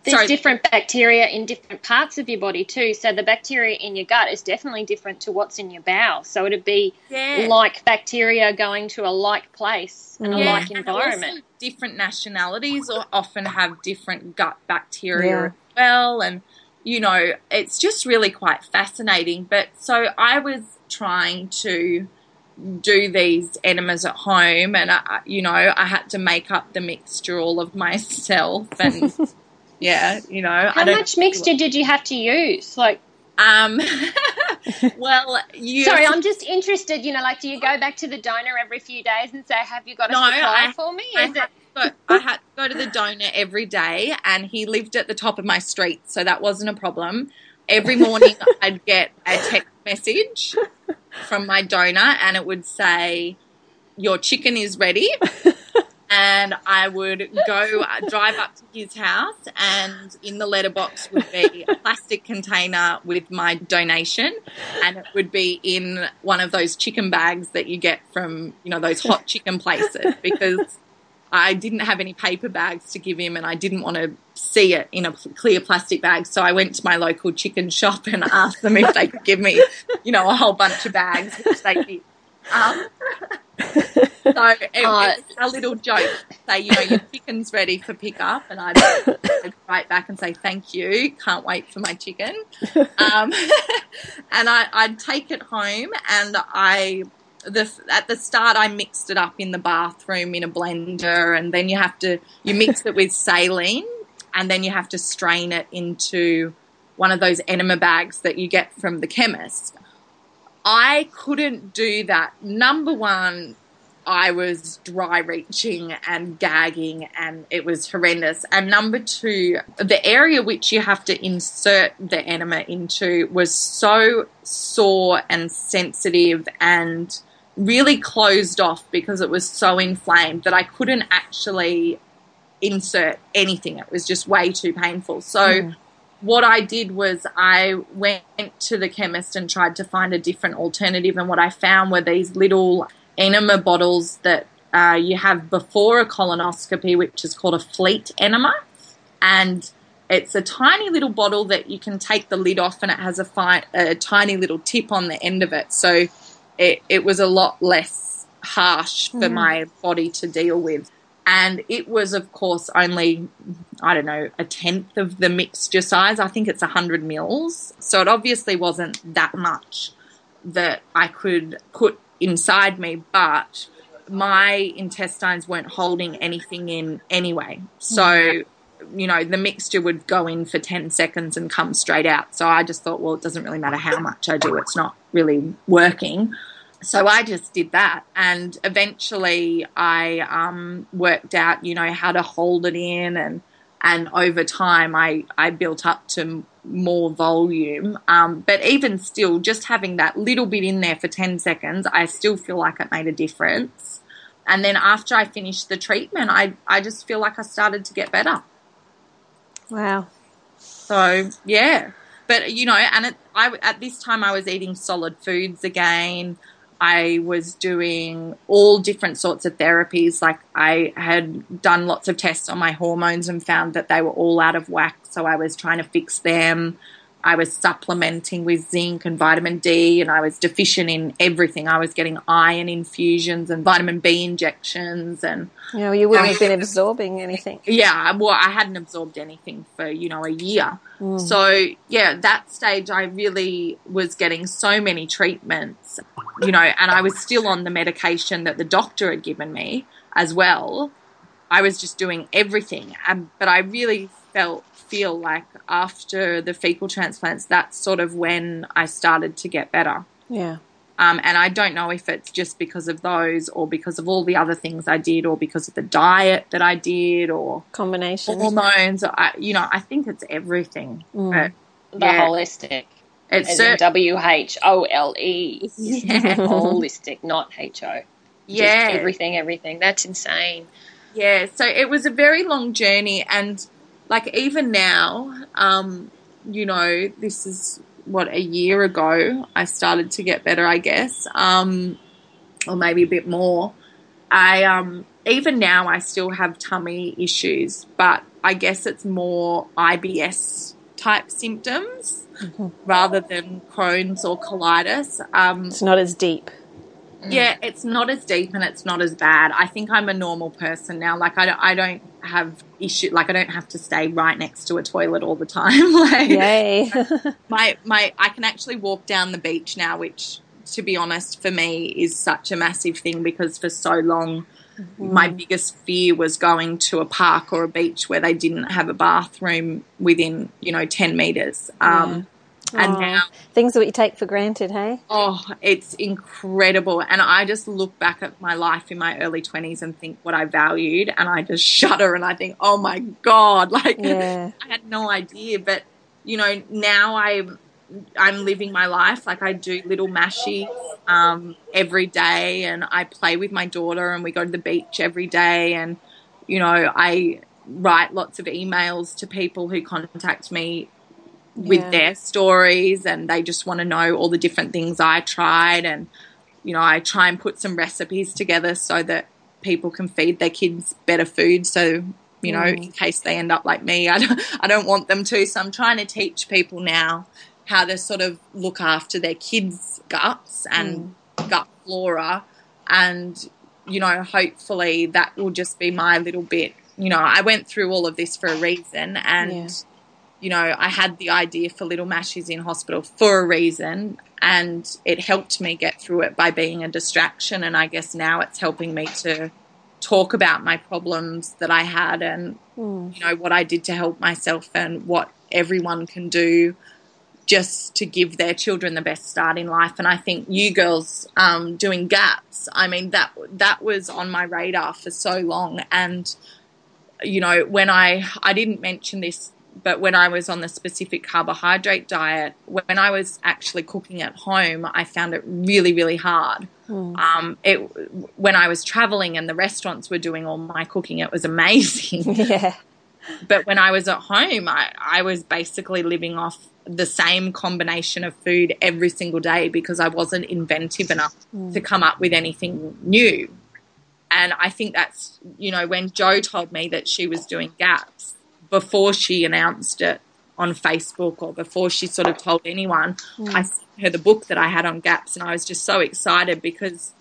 D: there's
E: Sorry.
D: different bacteria in different parts of your body too. So the bacteria in your gut is definitely different to what's in your bowel. So it'd be
E: Yeah.
D: like bacteria going to a like place and a
E: Yeah,
D: like
E: and
D: environment.
E: different nationalities often have different gut bacteria
C: Yeah.
E: as well, and you know it's just really quite fascinating. But so I was trying to do these enemas at home, and I, you know I had to make up the mixture all of [LAUGHS] myself, and [LAUGHS] yeah, you know
D: How
E: I
D: much mixture did you have to use? Like,
E: Um, [LAUGHS] well, you
D: sorry, I'm just interested. You know, like, do you go back to the donor every few days and say, "Have you got a
E: No,
D: supply
E: I-
D: for me?" Is
E: had,
D: it?
E: go, I had to go to the donor every day, and he lived at the top of my street, so that wasn't a problem. Every morning, [LAUGHS] I'd get a text message from my donor, and it would say, "Your chicken is ready," [LAUGHS] and I would go uh, drive up to his house, and in the letterbox would be a plastic container with my donation, and it would be in one of those chicken bags that you get from you know those hot chicken places because I didn't have any paper bags to give him, and I didn't want to see it in a clear plastic bag. So I went to my local chicken shop and asked them if they could give me, you know, a whole bunch of bags, which they did. Um, [LAUGHS] so it, uh, a little joke. Say, you know, your chicken's ready for pickup, and I'd, I'd write back and say, "Thank you, can't wait for my chicken." [LAUGHS] Um, [LAUGHS] and I, I'd take it home, and I the at the start I mixed it up in the bathroom in a blender and then you have to you mix it with saline and then you have to strain it into one of those enema bags that you get from the chemist. I couldn't do that. Number one, I was dry reaching and gagging, and it was horrendous. And number two, the area which you have to insert the enema into was so sore and sensitive and really closed off because it was so inflamed that I couldn't actually insert anything. It was just way too painful. So, mm. What I did was I went to the chemist and tried to find a different alternative. And what I found were these little enema bottles that uh, you have before a colonoscopy, which is called a fleet enema. And it's a tiny little bottle that you can take the lid off, and it has a, fi- a tiny little tip on the end of it. So it, it was a lot less harsh for mm. my body to deal with and it was of course only i don't know a tenth of the mixture size. I think it's 100 mils. So it obviously wasn't that much that i could put inside me but my intestines weren't holding anything in anyway. So you know the mixture would go in for 10 seconds and come straight out. So i just thought well it doesn't really matter how much i do. It's not really working so I just did that, and eventually I um, worked out, you know, how to hold it in, and and over time I I built up to more volume. Um, but even still, just having that little bit in there for ten seconds, I still feel like it made a difference. And then after I finished the treatment, I I just feel like I started to get better.
C: Wow.
E: So yeah, but you know, and it, I at this time I was eating solid foods again. I was doing all different sorts of therapies. Like I had done lots of tests on my hormones and found that they were all out of whack. So I was trying to fix them. I was supplementing with zinc and vitamin D, and I was deficient in everything. I was getting iron infusions and vitamin B injections, and
C: you know, you wouldn't have been absorbing anything.
E: Yeah, well, I hadn't absorbed anything for you know a year. Mm. So yeah, that stage I really was getting so many treatments, you know, and I was still on the medication that the doctor had given me as well. I was just doing everything, um, but I really felt feel like after the fecal transplants, that's sort of when I started to get better.
C: Yeah.
E: Um, and I don't know if it's just because of those or because of all the other things I did or because of the diet that I did or
C: combination
E: hormones. I, you know, I think it's everything.
C: Mm.
D: But, the yeah. holistic. It's W H O L E. [LAUGHS] Holistic, not H O.
E: Yeah.
D: everything, everything. That's insane.
E: Yeah. So it was a very long journey and like even now, um, you know, this is what a year ago I started to get better, I guess, um, or maybe a bit more. I um, even now I still have tummy issues, but I guess it's more IBS type symptoms mm-hmm. rather than Crohn's or colitis. Um,
C: it's not as deep.
E: Yeah, it's not as deep and it's not as bad. I think I'm a normal person now. Like I don't, I don't have issue. Like I don't have to stay right next to a toilet all the time. [LAUGHS] like,
C: Yay! [LAUGHS]
E: my my, I can actually walk down the beach now, which, to be honest, for me is such a massive thing because for so long. Mm. My biggest fear was going to a park or a beach where they didn't have a bathroom within, you know, 10 meters. Um, yeah and
C: oh, now things that you take for granted, hey?
E: Oh, it's incredible. And I just look back at my life in my early 20s and think what I valued and I just [LAUGHS] shudder and I think, "Oh my god, [LAUGHS] like yeah. I had no idea." But, you know, now I'm I'm living my life like I do little mashy um, every day and I play with my daughter and we go to the beach every day and you know, I write lots of emails to people who contact me with
C: Yeah.
E: their stories and they just want to know all the different things I tried and you know I try and put some recipes together so that people can feed their kids better food. So you know mm. in case they end up like me [LAUGHS] I don't, I don't want them to. So I'm trying to teach people now how to sort of look after their kids guts and mm. gut flora. And you know hopefully that will just be my little bit. You know I went through all of this for a reason and
C: Yeah.
E: You know, I had the idea for Little Mashies in hospital for a reason, and it helped me get through it by being a distraction. And I guess now it's helping me to talk about my problems that I had and, you know, what I did to help myself and what everyone can do just to give their children the best start in life. And I think you girls um, doing gaps, I mean, that that was on my radar for so long. And you know, when I I didn't mention this, but when I was on the specific carbohydrate diet, when I was actually cooking at home, I found it really really hard. Um, it when I was traveling and the restaurants were doing all my cooking, it was amazing [LAUGHS]
C: Yeah.
E: but when I was at home, I, I was basically living off the same combination of food every single day because I wasn't inventive enough to come up with anything new. And I think that's, you know, when Jo told me that she was doing gaps before she announced it on Facebook or before she sort of told anyone, hmm. I sent her the book that I had on gaps and I was just so excited because,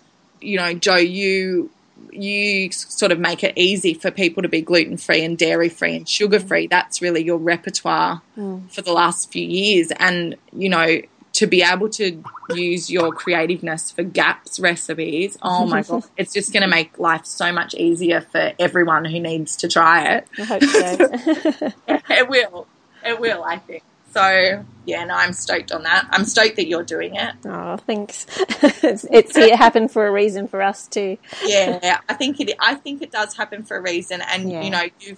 E: you know, Jo, you you sort of make it easy for people to be gluten free and dairy free and sugar free. Hmm. That's really your repertoire hmm. for the last few years. And, you know, to be able to use your creativeness for gaps recipes, oh my [LAUGHS] God, it's just going to make life so much easier for everyone who needs to try it.
C: I hope so. [LAUGHS]
E: It will. It will, I think. So, yeah, no, I'm stoked on that. I'm stoked that you're doing it.
C: oh, thanks. [LAUGHS] it's, it's it happened for a reason for us too.
E: yeah, I think it. I think it does happen for a reason, and
C: Yeah.
E: you know, you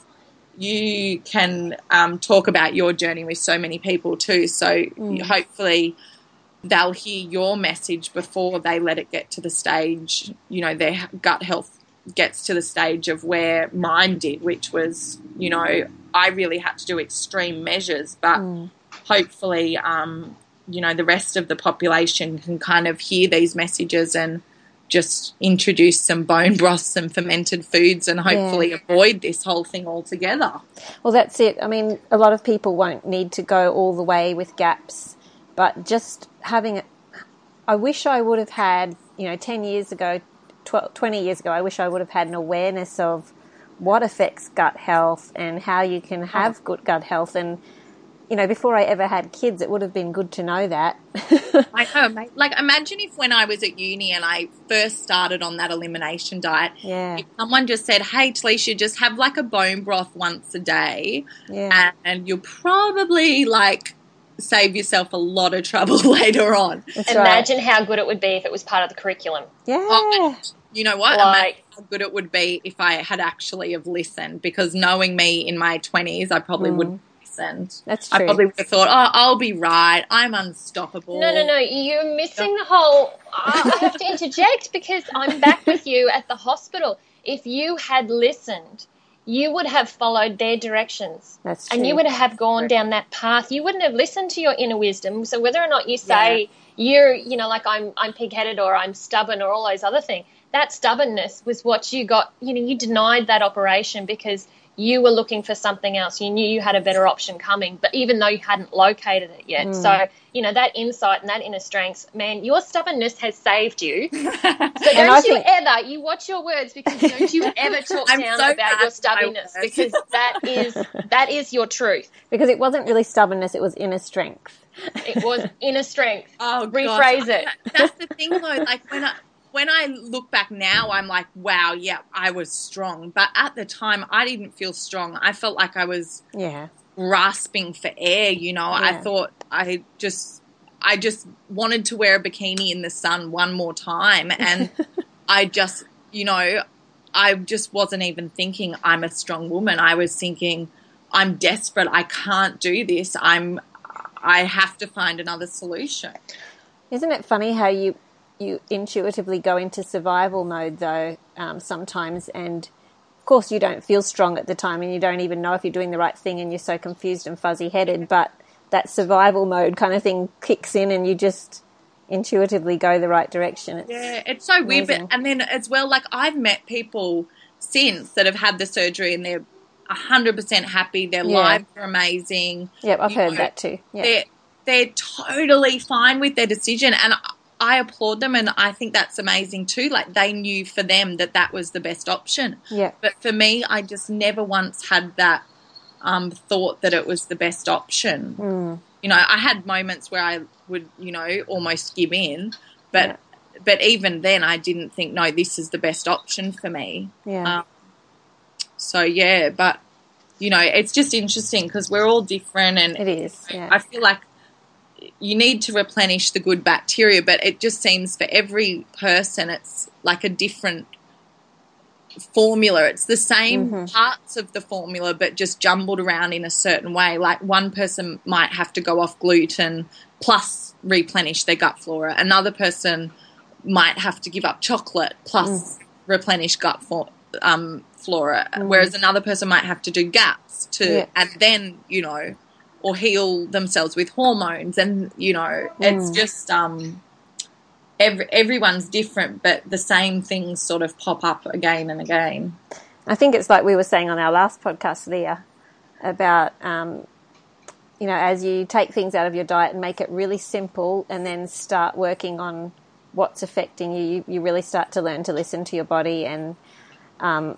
E: you can um, talk about your journey with so many people too. So hopefully, they'll hear your message before they let it get to the stage. You know, their gut health gets to the stage of where mine did, which was, you know, I really had to do extreme measures, but hopefully, um, you know, the rest of the population can kind of hear these messages and just introduce some bone broth, some fermented foods, and hopefully avoid this whole thing altogether.
C: Well, that's it. I mean, a lot of people won't need to go all the way with gaps, but just having it. I wish I would have had, you know, 10 years ago, 12, 20 years ago, I wish I would have had an awareness of what affects gut health and how you can have mm. good gut health. And, you know, before I ever had kids, it would have been good to know that. [LAUGHS]
E: I know, mate. Like, imagine if when I was at uni and I first started on that elimination diet,
C: Yeah.
E: if someone just said, "Hey, Talisha, just have like a bone broth once a day,"
C: Yeah.
E: and you'll probably like save yourself a lot of trouble [LAUGHS] later on.
C: That's right.
D: Imagine how good it would be if it was part of the curriculum.
C: Yeah.
E: Oh, you know what?
D: Like-
E: Imagine how good it would be if I had actually have listened. Because knowing me in my twenties, I probably wouldn't have mm. Listened.
C: Mm. That's
E: I probably would have thought, "Oh, I'll be right. I'm unstoppable."
D: No, no, no. You're missing the whole. I I have to interject because I'm back with you at the hospital. If you had listened, you would have followed their directions.
C: That's true.
D: And you would have gone down that path. You wouldn't have listened to your inner wisdom. So whether or not you say you're, you know, like I'm, I'm pig-headed or I'm stubborn or all those other things, that stubbornness was what you got. You know, you denied that operation because you were looking for something else. You knew you had a better option coming, but even though you hadn't located it yet.
C: Mm.
D: So, you know, that insight and that inner strength, man, your stubbornness has saved you. [LAUGHS] So don't you
C: think-
D: ever, you watch your words because don't you [LAUGHS] ever talk down
E: so
D: about your stubbornness because that is [LAUGHS] that is your truth.
C: Because it wasn't really stubbornness, it was inner strength.
D: It was inner strength.
E: Oh, gosh.
D: Rephrase it.
E: That's the thing, though. Like when I when I look back now, I'm like, wow, yeah, I was strong. But at the time, I didn't feel strong. I felt like I was
C: Yeah.
E: grasping for air. You know, I thought I just I just wanted to wear a bikini in the sun one more time, [LAUGHS] and I just, you know, I just wasn't even thinking I'm a strong woman. I was thinking I'm desperate. I can't do this. I'm I have to find another solution.
C: Isn't it funny how you you intuitively go into survival mode though um, sometimes, and of course, you don't feel strong at the time and you don't even know if you're doing the right thing and you're so confused and fuzzy headed. But that survival mode kind of thing kicks in and you just intuitively go the right direction. It's
E: yeah, it's so weird. But, and then as well, like I've met people since that have had the surgery and they're 100% happy. Their yeah. lives are amazing.
C: Yep, I've you heard know, that too. Yep.
E: They're, they're totally fine with their decision. And I applaud them and I think that's amazing too. Like they knew for them that that was the best option.
C: Yeah.
E: But for me, I just never once had that um, thought that it was the best option.
C: Mm.
E: You know, I had moments where I would, you know, almost give in, but yeah. but even then, I didn't think, no, this is the best option for me.
C: Yeah. Um,
E: so yeah, but you know, it's just interesting because we're all different, and
C: it is. Yeah.
E: I feel like you need to replenish the good bacteria, but it just seems for every person it's like a different formula. It's the same mm-hmm. parts of the formula, but just jumbled around in a certain way. Like one person might have to go off gluten plus replenish their gut flora. Another person might have to give up chocolate plus mm. replenish gut for, um, flora. Mm. Whereas another person might have to do GAPS to, yeah. and then, you know, or heal themselves with hormones. And you know mm. it's just um every, everyone's different but the same things sort of pop up again and again.
C: I think it's like we were saying on our last podcast leah about um, you know as you take things out of your diet and make it really simple and then start working on what's affecting you you, you really start to learn to listen to your body. And um,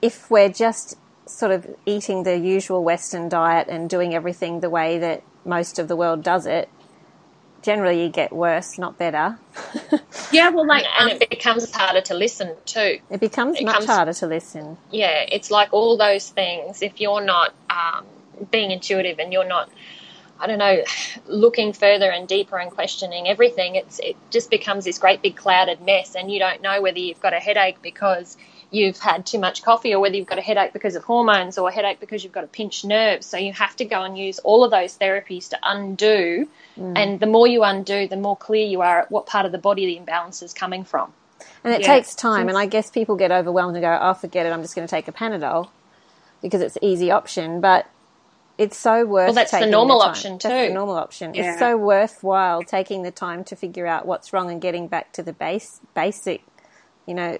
C: if we're just sort of eating the usual Western diet and doing everything the way that most of the world does it, generally you get worse, not better. [LAUGHS]
E: yeah, well, like,
D: and um, it becomes harder to listen too.
C: It becomes it much comes, harder to listen.
D: Yeah, it's like all those things. If you're not um, being intuitive and you're not, I don't know, looking further and deeper and questioning everything, it's it just becomes this great big clouded mess, and you don't know whether you've got a headache because you've had too much coffee or whether you've got a headache because of hormones or a headache because you've got a pinched nerve. So you have to go and use all of those therapies to undo. Mm. And the more you undo, the more clear you are at what part of the body the imbalance is coming from.
C: And it yeah. takes time. And I guess people get overwhelmed and go, oh, forget it, I'm just going to take a Panadol because it's an easy option. But it's so worth.
D: Well, that's the normal the option too.
C: That's the normal option. Yeah. It's so worthwhile taking the time to figure out what's wrong and getting back to the base, basic, you know,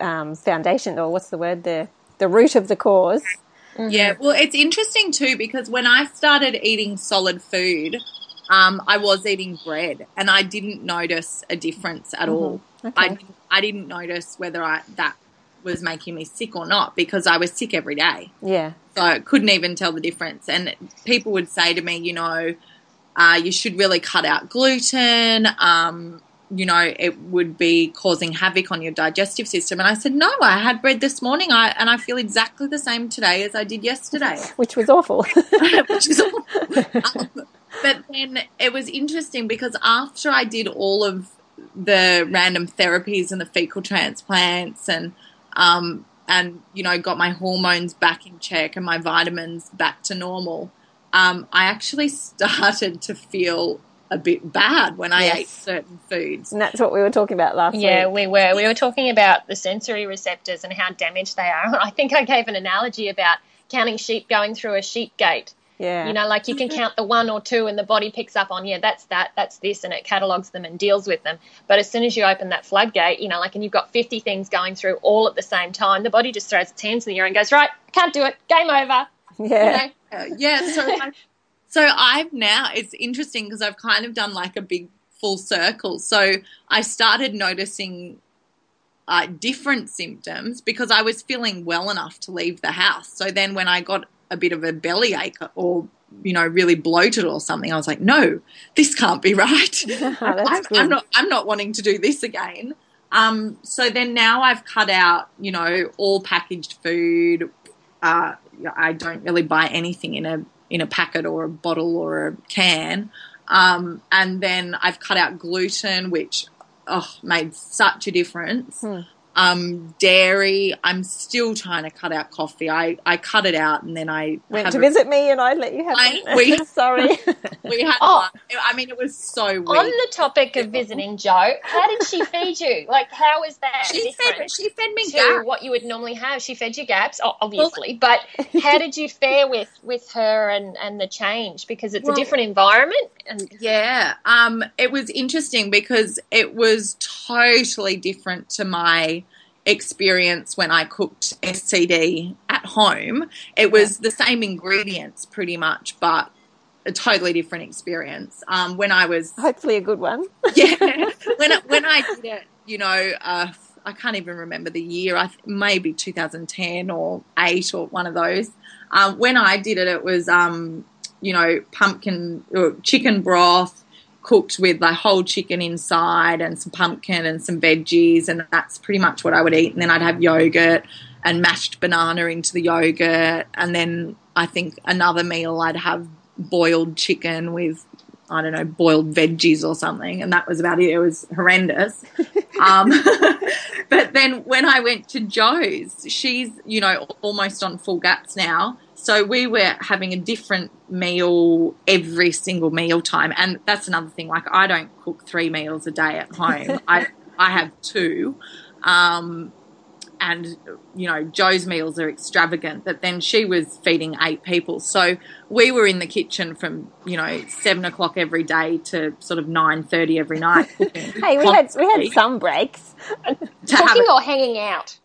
C: um, foundation, or what's the word? The the root of the cause.
E: Mm-hmm. Yeah, well, it's interesting too because when I started eating solid food, um, I was eating bread, and I didn't notice a difference at mm-hmm. all. Okay. I I didn't notice whether I that was making me sick or not because I was sick every day.
C: Yeah,
E: so I couldn't even tell the difference. And people would say to me, you know, uh, you should really cut out gluten. Um, you know, it would be causing havoc on your digestive system. And I said, no, I had bread this morning, I, and I feel exactly the same today as I did yesterday, [LAUGHS]
C: which was awful. [LAUGHS]
E: which is awful. Um, but then it was interesting because after I did all of the random therapies and the fecal transplants and um, and you know got my hormones back in check and my vitamins back to normal, um, I actually [LAUGHS] started to feel a bit bad when I yes. ate certain foods.
C: And that's what we were talking about last
D: yeah,
C: week.
D: we were. We were talking about the sensory receptors and how damaged they are. [LAUGHS] I think I gave an analogy about counting sheep going through a sheep gate.
C: Yeah.
D: You know, like you can count the one or two and the body picks up on, yeah, that's that, that's this, and it catalogues them and deals with them. But as soon as you open that floodgate, you know, like, and you've got 50 things going through all at the same time, the body just throws its hands in the air and goes, right, can't do it, game over. [LAUGHS]
C: Yeah.
E: You know? uh, yeah. So [LAUGHS] I, so I've now, it's interesting because I've kind of done like a big full circle. So I started noticing uh, different symptoms because I was feeling well enough to leave the house. So then when I got a bit of a bellyache or you know really bloated or something, I was like, no, this can't be [LAUGHS] right. [LAUGHS] I'm, I'm, not. I'm not wanting to do this again. Um, so then now I've cut out you know all packaged food. Uh, I don't really buy anything in a in a packet or a bottle or a can. Um, and then I've cut out gluten, which oh, made such a difference.
C: Hmm.
E: Um, dairy. I'm still trying to cut out coffee. I, I cut it out and then I
C: went to a, visit me and I let you have
E: I,
C: one.
E: We, [LAUGHS] [LAUGHS]
C: Sorry.
E: we had. Oh, I mean, it was so weird.
D: On the topic of visiting Jo, how did she feed you? Like, how was that?
E: She fed. She fed me
D: to
E: gaps.
D: what you would normally have. She fed you gaps, obviously. But how did you fare with with her and and the change? Because it's well, a different environment. And
E: yeah, um, it was interesting because it was totally different to my experience when I cooked SCD at home. It was the same ingredients pretty much, but a totally different experience. Um, when I was
C: hopefully a good one. [LAUGHS]
E: yeah, [LAUGHS] when I, when I did it, you know, uh, I can't even remember the year. I maybe 2010 or eight or one of those. Um, when I did it, it was um, you know pumpkin or chicken broth cooked with the whole chicken inside and some pumpkin and some veggies, and that's pretty much what I would eat. And then I'd have yogurt and mashed banana into the yogurt, and then I think another meal I'd have boiled chicken with I don't know boiled veggies or something, and that was about it. It was horrendous. [LAUGHS] um, [LAUGHS] but then when I went to Jo's, she's you know almost on full gaps now so we were having a different meal every single meal time, and that's another thing. Like I don't cook three meals a day at [LAUGHS] home. I I have two, um, and you know Jo's meals are extravagant. But then she was feeding eight people, so we were in the kitchen from you know seven o'clock every day to sort of nine thirty every night. [LAUGHS]
C: hey, we had we had some breaks.
D: Cooking or hanging out.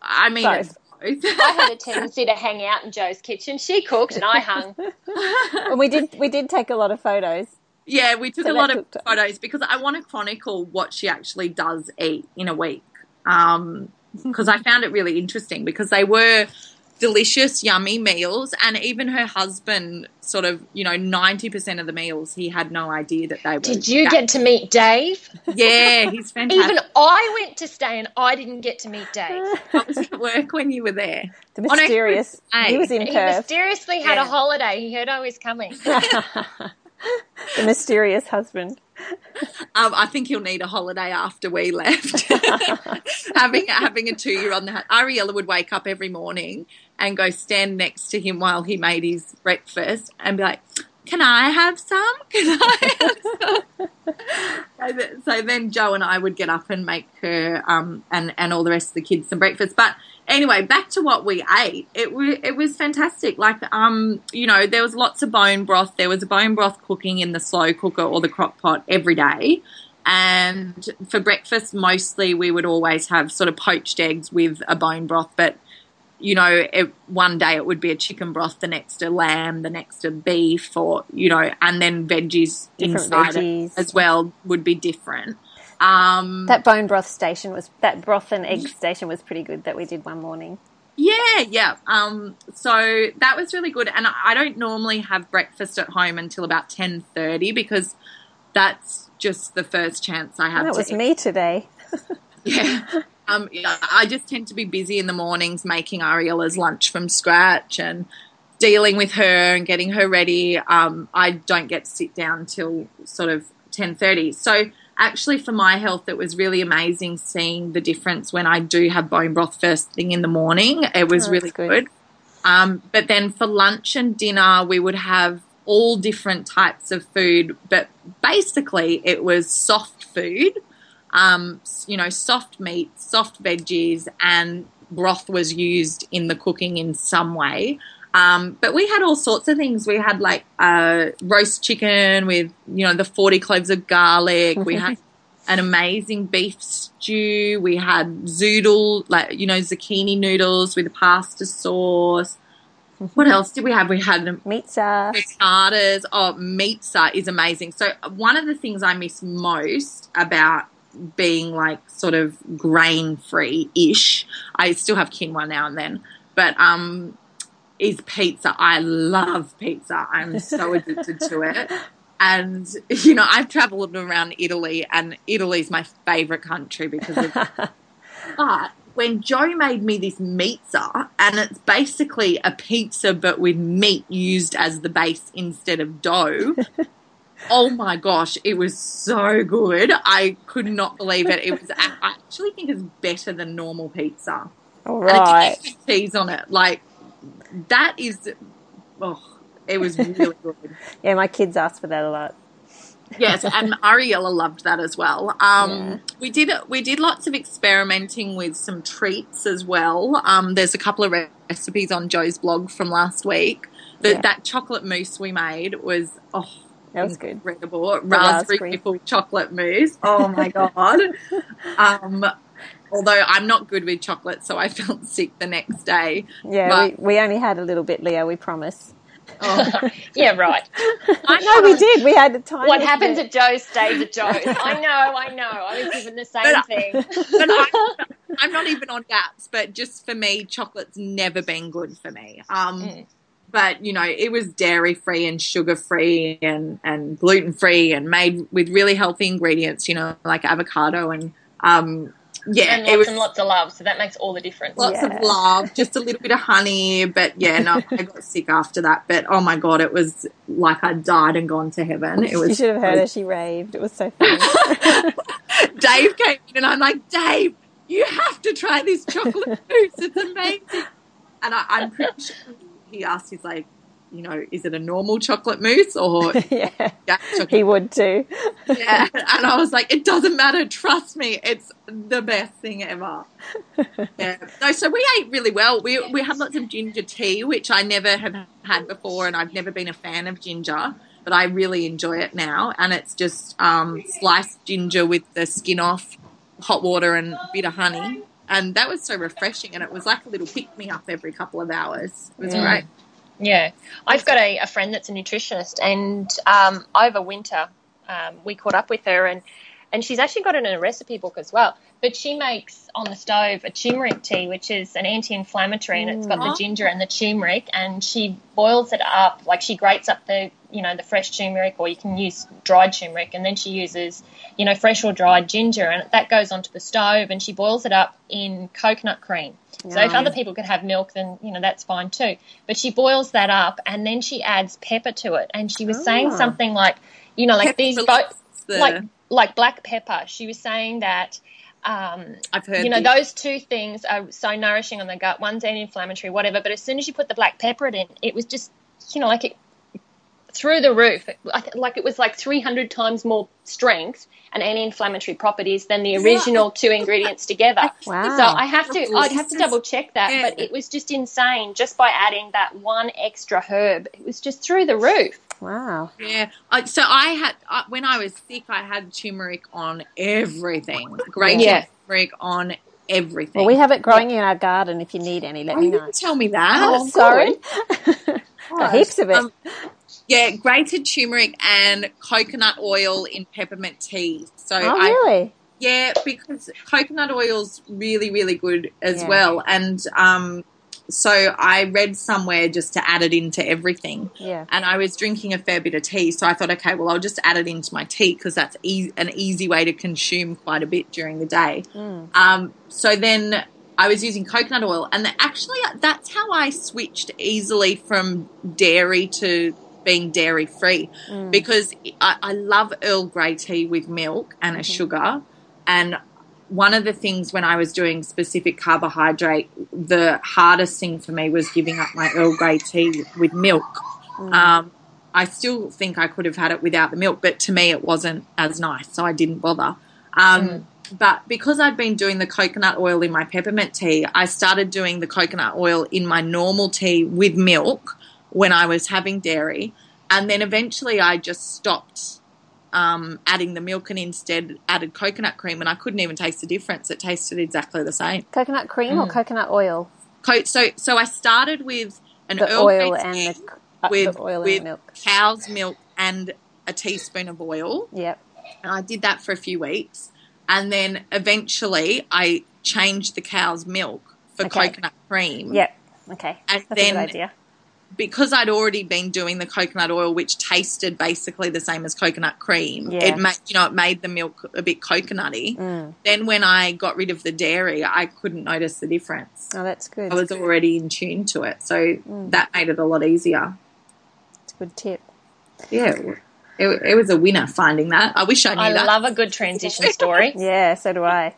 E: I mean,
C: Both. [LAUGHS]
D: I had a tendency to hang out in Jo's kitchen. She cooked and I hung.
C: and [LAUGHS] we did we did take a lot of photos.
E: Yeah, we took so a lot of photos because I want to chronicle what she actually does eat in a week. Um, because I found it really interesting because they were delicious, yummy meals. And even her husband, sort of, you know, 90% of the meals, he had no idea that they were.
D: Did you get to meet Dave?
E: Yeah, he's [LAUGHS] fantastic.
D: even I went to stay and I didn't get to meet Dave. [LAUGHS]
E: How was it work when you were there?
C: The mysterious. He was in
D: He
C: Perth.
D: mysteriously had yeah. a holiday. He heard I was coming. [LAUGHS]
C: the mysterious husband.
E: Um, I think he'll need a holiday after we left. [LAUGHS] having having a two year old, Ariella would wake up every morning and go stand next to him while he made his breakfast and be like, "Can I have some? [LAUGHS] Can I have some?" [LAUGHS] so then Jo and I would get up and make her um, and and all the rest of the kids some breakfast, but anyway, back to what we ate. It w- it was fantastic. Like um, you know, there was lots of bone broth. There was a bone broth cooking in the slow cooker or the crock pot every day. And for breakfast, mostly we would always have sort of poached eggs with a bone broth. But you know, it, one day it would be a chicken broth, the next a lamb, the next a beef, or you know, and then veggies
C: different
E: inside
C: veggies.
E: as well would be different. Um,
C: that bone broth station was that broth and egg station was pretty good that we did one morning.
E: Yeah, yeah. Um, so that was really good, and I don't normally have breakfast at home until about ten thirty because that's just the first chance I have.
C: that was
E: eat.
C: me today. [LAUGHS]
E: yeah. Um, I just tend to be busy in the mornings making Ariella's lunch from scratch and dealing with her and getting her ready. Um, I don't get to sit down till sort of ten thirty. So actually for my health it was really amazing seeing the difference when I do have bone broth first thing in the morning. It was
C: Oh,
E: really
C: good.
E: good. Um, but then for lunch and dinner we would have all different types of food, but basically it was soft food. Um, you know, soft meat, soft veggies, and broth was used in the cooking in some way. Um, but we had all sorts of things. We had like uh, roast chicken with, you know, the 40 cloves of garlic. We had [LAUGHS] an amazing beef stew. We had zoodle, like, you know, zucchini noodles with a pasta sauce. What else did we have? We had
C: Pizza.
E: frittatas. Oh, pizza is amazing. So one of the things I miss most about being like sort of grain free ish, I still have quinoa now and then, but um, is pizza. I love pizza. I'm so addicted to it. And you know, I've traveled around Italy, and Italy's my favorite country because of [LAUGHS] but when Jo made me this pizza, and it's basically a pizza but with meat used as the base instead of dough, [LAUGHS] Oh my gosh, it was so good. I could not believe it. It was. I actually think it's better than normal pizza.
C: All right.
E: And right. cheese on it. Like that is. Oh, it was really [LAUGHS] good.
C: Yeah, my kids ask for that a lot.
E: Yes, and Ariella loved that as well. Um,
C: Yeah.
E: We did we did lots of experimenting with some treats as well. Um, there's a couple of recipes on Jo's blog from last week. The,
C: Yeah.
E: That chocolate mousse we made was oh
C: That was good.
E: incredible. Raspberry,
C: raspberry.
E: chocolate mousse. [LAUGHS] Oh my god. [LAUGHS] um, although I'm not good with chocolate, so I felt [LAUGHS] sick the next day.
C: Yeah,
E: But-
C: we, we only had a little bit, Leo, we promise.
E: Oh, [LAUGHS]
D: Yeah, right.
E: I
C: No, we did. We had the time.
D: What happens at Jo's stays at Jo's. I know, I know. I was given the same
E: But-
D: thing. [LAUGHS]
E: but I, I'm not even on gaps, but just for me, chocolate's never been good for me. Um,
D: Mm.
E: But you know, it was dairy free and sugar free and and gluten free and made with really healthy ingredients. You know, like avocado and um, yeah,
D: and
E: it
D: lots
E: was
D: and lots of love, so that makes all the difference.
E: lots
C: Yeah.
E: of love, just a little bit of honey. But yeah, no, I got [LAUGHS] sick after that. But oh my god, it was like I died and gone to heaven. It was.
C: You should have heard her. She raved. It was so funny. [LAUGHS]
E: Dave came in and I'm like, Dave, you have to try this chocolate [LAUGHS] mousse. It's amazing. And I, I'm pretty sure he asked, he's like, you know, is it a normal chocolate mousse or [LAUGHS]
C: yeah,
E: chocolate?
C: he would too. [LAUGHS]
E: Yeah. And I was like, it doesn't matter. Trust me, it's the best thing ever. [LAUGHS] Yeah. No, so we ate really well. We we had lots of ginger tea, which I never have had before, and I've never been a fan of ginger, but I really enjoy it now. And it's just um, sliced ginger with the skin off, hot water, and a bit of honey. And that was so refreshing, and it was like a little pick me up every couple of hours. It was
C: Yeah.
E: great.
D: Yeah, I've got a, a friend that's a nutritionist, and um, over winter um, we caught up with her, and and she's actually got it in a recipe book as well. But she makes on the stove a turmeric tea, which is an anti-inflammatory, and it's got the
E: Mm.
D: ginger and the turmeric, and she boils it up like she grates up the you know the fresh turmeric, or you can use dried turmeric, and then she uses you know fresh or dried ginger, and that goes onto the stove, and she boils it up in coconut cream. So if other people could have milk, then you know that's fine too. But she boils that up and then she adds pepper to it. And she was saying
C: Ah.
D: something like, you know, like
E: Pepper
D: these, like like black pepper. She was saying that, um,
E: I've heard
D: you know,
E: this.
D: those two things are so nourishing on the gut. One's anti-inflammatory, whatever. But as soon as you put the black pepper in, it was just, you know, like it through the roof. Like it was like 300 times more strength and anti-inflammatory properties than the original two ingredients together.
C: Wow.
D: So I have to, I'd have to double check that,
E: Yeah.
D: but it was just insane just by adding that one extra herb. It was just through the roof.
C: Wow.
E: Yeah. I, so I had I, when I was sick, I had turmeric on everything. Grated
D: Yeah.
E: turmeric on everything.
C: Well, we have it growing in our garden. If you need any, let
E: Oh,
C: me
E: you
C: know.
E: didn't tell me that.
C: Oh, sorry.
E: God.
C: Got [LAUGHS] heaps of it.
E: Um, yeah, grated turmeric and coconut oil in peppermint tea. So
C: oh,
E: I
C: really?
E: yeah, because coconut oil's really really good as
C: Yeah.
E: well, and um, so I read somewhere just to add it into everything.
C: Yeah.
E: and I was drinking a fair bit of tea, so I thought, okay, well, I'll just add it into my tea because that's e- an easy way to consume quite a bit during the day.
C: Mm.
E: Um, so then I was using coconut oil, and the, actually, that's how I switched easily from dairy to being dairy free
C: Mm.
E: because I, I love Earl Grey tea with milk and a sugar, and one of the things when I was doing specific carbohydrate, the hardest thing for me was giving up my Earl Grey tea with milk.
C: Mm.
E: Um, I still think I could have had it without the milk, but to me it wasn't as nice, so I didn't bother. Um, But because I'd been doing the coconut oil in my peppermint tea, I started doing the coconut oil in my normal tea with milk when I was having dairy. And then eventually I just stopped um, adding the milk and instead added coconut cream, and I couldn't even taste the difference. It tasted exactly the same.
C: Coconut cream or
D: Mm.
C: coconut oil?
E: Co- so, so I started with an
C: The
E: Earl
C: oil and the, uh,
E: with,
C: the oil
E: with
C: and milk.
E: cow's milk and a teaspoon of oil.
C: Yep.
E: And I did that for a few weeks. And then eventually I changed the cow's milk for
C: Okay.
E: coconut cream.
C: Yep. Okay.
E: And
C: That's a good idea.
E: Because I'd already been doing the coconut oil, which tasted basically the same as coconut cream,
C: Yeah.
E: it made you know it made the milk a bit coconutty.
C: Mm.
E: Then when I got rid of the dairy, I couldn't notice the difference.
C: Oh, that's good.
E: I was already in tune to it, so
C: Mm.
E: that made it a lot easier.
C: It's a good tip.
E: Yeah, it, it was a winner finding that. I wish I knew
D: I
E: that.
D: love a good transition story. [LAUGHS]
C: Yeah, so do I.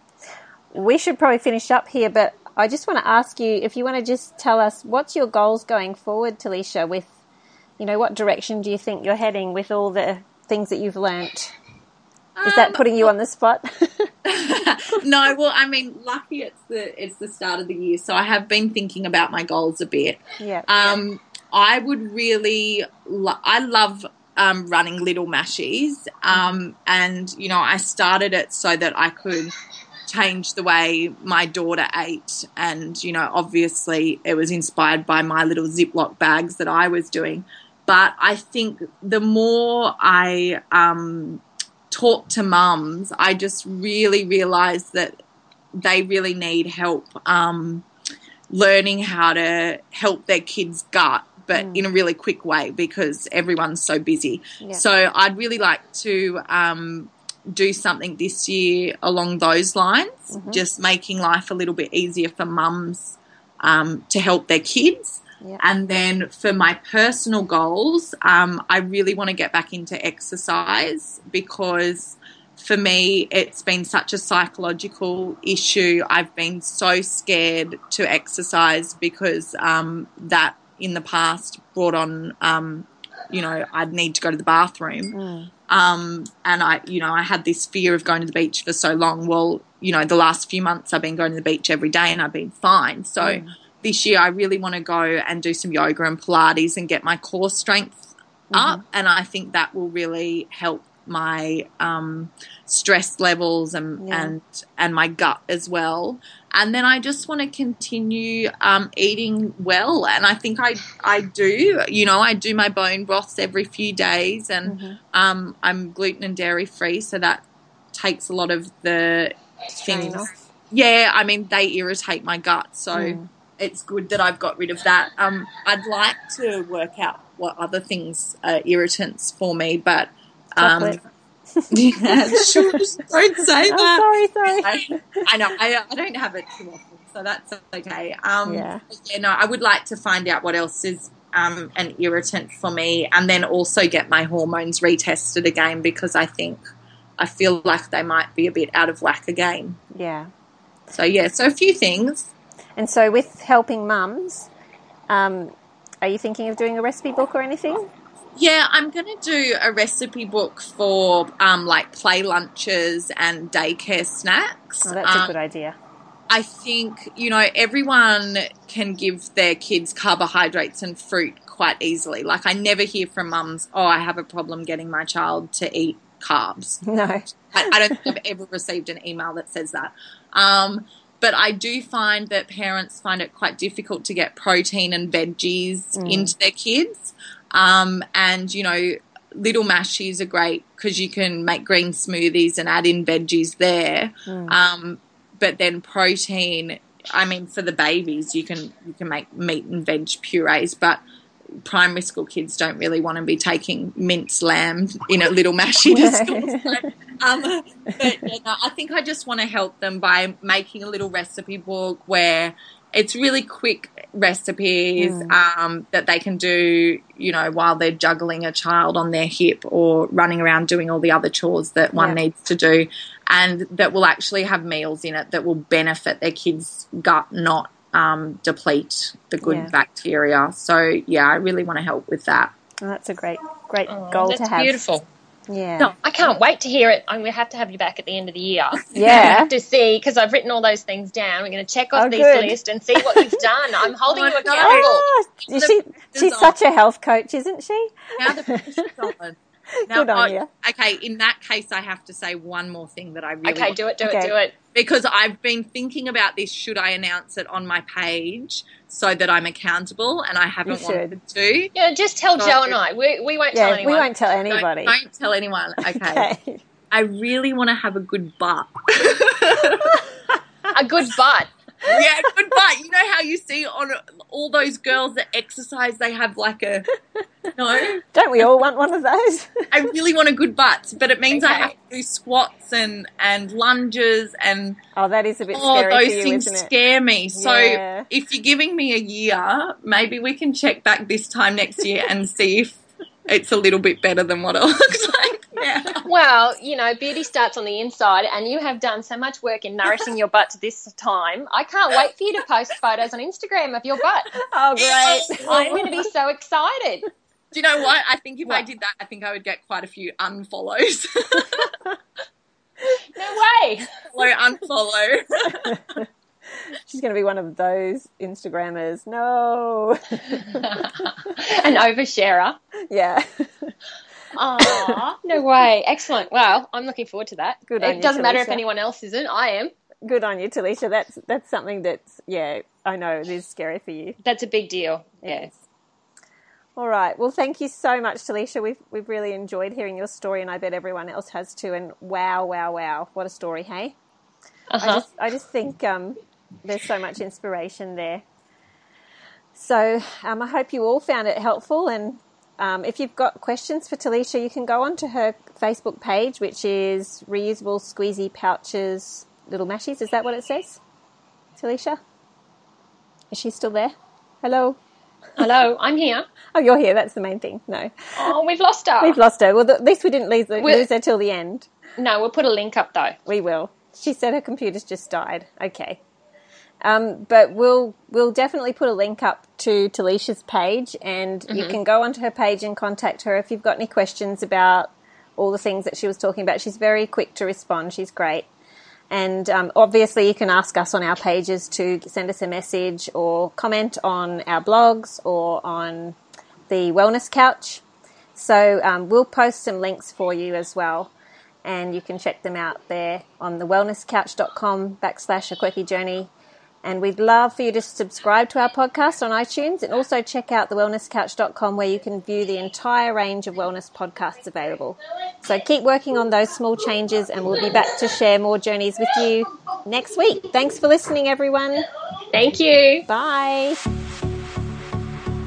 C: We should probably finish up here, but I just want to ask you if you want to just tell us what's your goals going forward, Talisha, with, you know, what direction do you think you're heading with all the things that you've learnt? Is that
E: Um,
C: putting you on the spot? [LAUGHS] [LAUGHS]
E: no, well, I mean, lucky it's the it's the start of the year, so I have been thinking about my goals a bit.
C: yeah.
E: Um, I would really, lo- I love um, running Little Mashies, um, and you know, I started it so that I could change the way my daughter ate, and you know, obviously, it was inspired by my little Ziploc bags that I was doing. But I think the more I um, talk to mums, I just really realised that they really need help. Um, learning how to help their kids gut but in a really quick way because everyone's so busy
C: Yeah.
E: so i'd really like to um, do something this year along those lines just making life a little bit easier for mums um, to help their kids
C: Yeah.
E: and then for my personal goals um, i really want to get back into exercise because for me, it's been such a psychological issue. I've been so scared to exercise because um, that in the past brought on, um, you know, I'd need to go to the bathroom. Um, and I, you know, I had this fear of going to the beach for so long. Well, you know, the last few months I've been going to the beach every day and I've been fine. So this year I really want to go and do some yoga and Pilates and get my core strength up. And I think that will really help my um, stress levels and
C: Yeah.
E: and and my gut as well. And then I just want to continue um, eating well, and I think I I do. You know, I do my bone broths every few days, and um, I'm gluten and dairy free, so that takes a lot of the things.
C: off.
E: Yeah, I mean they irritate my gut, so
C: Mm.
E: it's good that I've got rid of that. Um, I'd like to work out what other things are irritants for me, but um. Yeah, sure, don't say
C: Oh,
E: that.
C: sorry, sorry.
E: I, I know I, I don't have it too often, so that's okay. Um,
C: Yeah.
E: yeah, no, I would like to find out what else is um, an irritant for me, and then also get my hormones retested again because I think I feel like they might be a bit out of whack again.
C: Yeah.
E: So yeah, so a few things.
C: And so, with helping mums, um, are you thinking of doing a recipe book or anything?
E: Yeah, I'm going to do a recipe book for um, like play lunches and daycare snacks.
C: Oh, that's a
E: Um,
C: good idea.
E: I think, you know, everyone can give their kids carbohydrates and fruit quite easily. Like, I never hear from mums, oh, I have a problem getting my child to eat carbs. [LAUGHS]
C: No.
E: I, I don't think I've ever received an email that says that. Um, but I do find that parents find it quite difficult to get protein and veggies into their kids. Um, and, you know, little mashies are great because you can make green smoothies and add in veggies there. Um, but then protein, I mean, for the babies, you can you can make meat and veg purees, but primary school kids don't really want to be taking minced lamb in a little mashy to school. [LAUGHS] So, um, but yeah, no, I think I just want to help them by making a little recipe book where it's really quick recipes um, that they can do, you know, while they're juggling a child on their hip or running around doing all the other chores that one
C: Yeah.
E: needs to do, and that will actually have meals in it that will benefit their kids' gut, not um, deplete the good
C: Yeah.
E: bacteria. So yeah, I really want to help with that.
C: Oh, that's a great, great
D: Oh,
C: goal
D: that's
C: to have.
D: beautiful.
C: Yeah.
E: No.
D: I can't wait to hear it. I'm going to have to have you back at the end of the year.
C: Yeah. [LAUGHS]
D: to see because I've written all those things down. We're going to check off
C: Oh,
D: this
C: good.
D: list and see what you've done. I'm [LAUGHS] holding
E: Oh,
D: you accountable.
C: Ah, she, she's
E: on.
C: such a health coach, isn't she?
E: Now the pressure's [LAUGHS] on. Now,
C: Good on
E: I-
C: you.
E: Okay, in that case, I have to say one more thing that I really
D: Okay,
E: want-
D: do it, do
C: Okay.
D: it, do it.
E: Because I've been thinking about this. Should I announce it on my page so that I'm accountable? And I haven't
C: You should.
E: wanted to.
D: Yeah, just tell
E: So-
D: Jo and I. We, we won't tell
C: Yeah,
D: anyone.
C: we won't tell
E: Don't,
C: anybody.
E: don't tell anyone. [LAUGHS] Okay.
C: Okay.
E: I really want to have a good butt. [LAUGHS]
D: A good butt.
E: Yeah, good butt. You know how you see on all those girls that exercise, they have like a no.
C: Don't we all want one of those?
E: I really want a good butt, but it means I have to do squats and and lunges and
C: oh, that is a bit
E: oh,
C: scary
E: those
C: you,
E: things
C: isn't it?
E: scare me. So
C: Yeah.
E: if you're giving me a year, maybe we can check back this time next year and see if it's a little bit better than what it [LAUGHS] looks like now.
D: Well, you know, beauty starts on the inside, and you have done so much work in nourishing your butt to this time. I can't wait for you to post photos on Instagram of your butt.
C: Oh, great.
D: I'm going to be so excited.
E: Do you know what? I think if what? I did that, I think I would get quite a few unfollows. [LAUGHS]
D: no way.
E: Follow, unfollow. [LAUGHS]
C: She's going to be one of those Instagrammers. No. [LAUGHS]
D: An oversharer.
C: Yeah.
D: Aw, no way. Excellent. Well, I'm looking forward to that.
C: Good
D: it
C: you,
D: doesn't
C: Talisha.
D: matter if anyone else isn't. I am.
C: Good on you, Talisha. That's that's something that's yeah, I know it is scary for you.
D: That's a big deal. Yes.
C: All right. Well, thank you so much, Talisha. We've we've really enjoyed hearing your story, and I bet everyone else has too. And wow, wow, wow, what a story, hey!
D: Uh-huh.
C: I just I just think um, there's so much inspiration there. So um, I hope you all found it helpful, and um, if you've got questions for Talisha, you can go onto her Facebook page, which is reusable squeezy pouches little mashies. Is that what it says, Talisha? Is she still there? Hello.
D: Hello, I'm here.
C: Oh, you're here. That's the main thing. No.
D: Oh, we've lost her.
C: We've lost her. Well, at least we didn't lose, her, lose her till the end.
D: No, we'll put a link up though.
C: We will. She said her computer's just died. Okay. Um, but we'll we'll definitely put a link up to Talisha's page, and mm-hmm. you can go onto her page and contact her if you've got any questions about all the things that she was talking about. She's very quick to respond. She's great. And um, obviously, you can ask us on our pages to send us a message or comment on our blogs or on the Wellness Couch. So um, we'll post some links for you as well. And you can check them out there on the wellnesscouch.com backslash a quirky journey and we'd love for you to subscribe to our podcast on iTunes and also check out thewellnesscouch.com where you can view the entire range of wellness podcasts available. So keep working on those small changes and we'll be back to share more journeys with you next week. Thanks for listening, everyone.
D: Thank you.
C: Bye.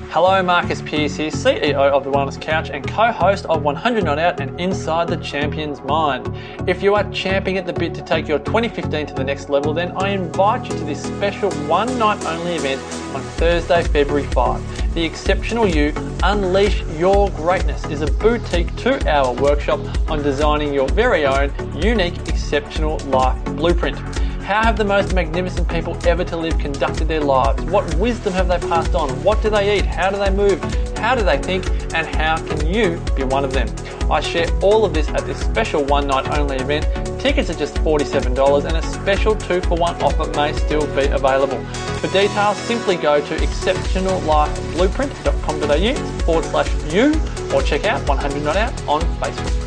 F: Hello, Marcus Pearce here, CEO of The Wellness Couch and co host of 100 Not Out and Inside the Champion's Mind. If you are champing at the bit to take your 2015 to the next level, then I invite you to this special one night only event on Thursday, February 5. The Exceptional You Unleash Your Greatness is a boutique two hour workshop on designing your very own unique, exceptional life blueprint. How have the most magnificent people ever to live conducted their lives? What wisdom have they passed on? What do they eat? How do they move? How do they think? And how can you be one of them? I share all of this at this special one night only event. Tickets are just $47 and a special two for one offer may still be available. For details, simply go to exceptionallifeblueprint.com.au forward slash you or check out 100 Not Out on Facebook.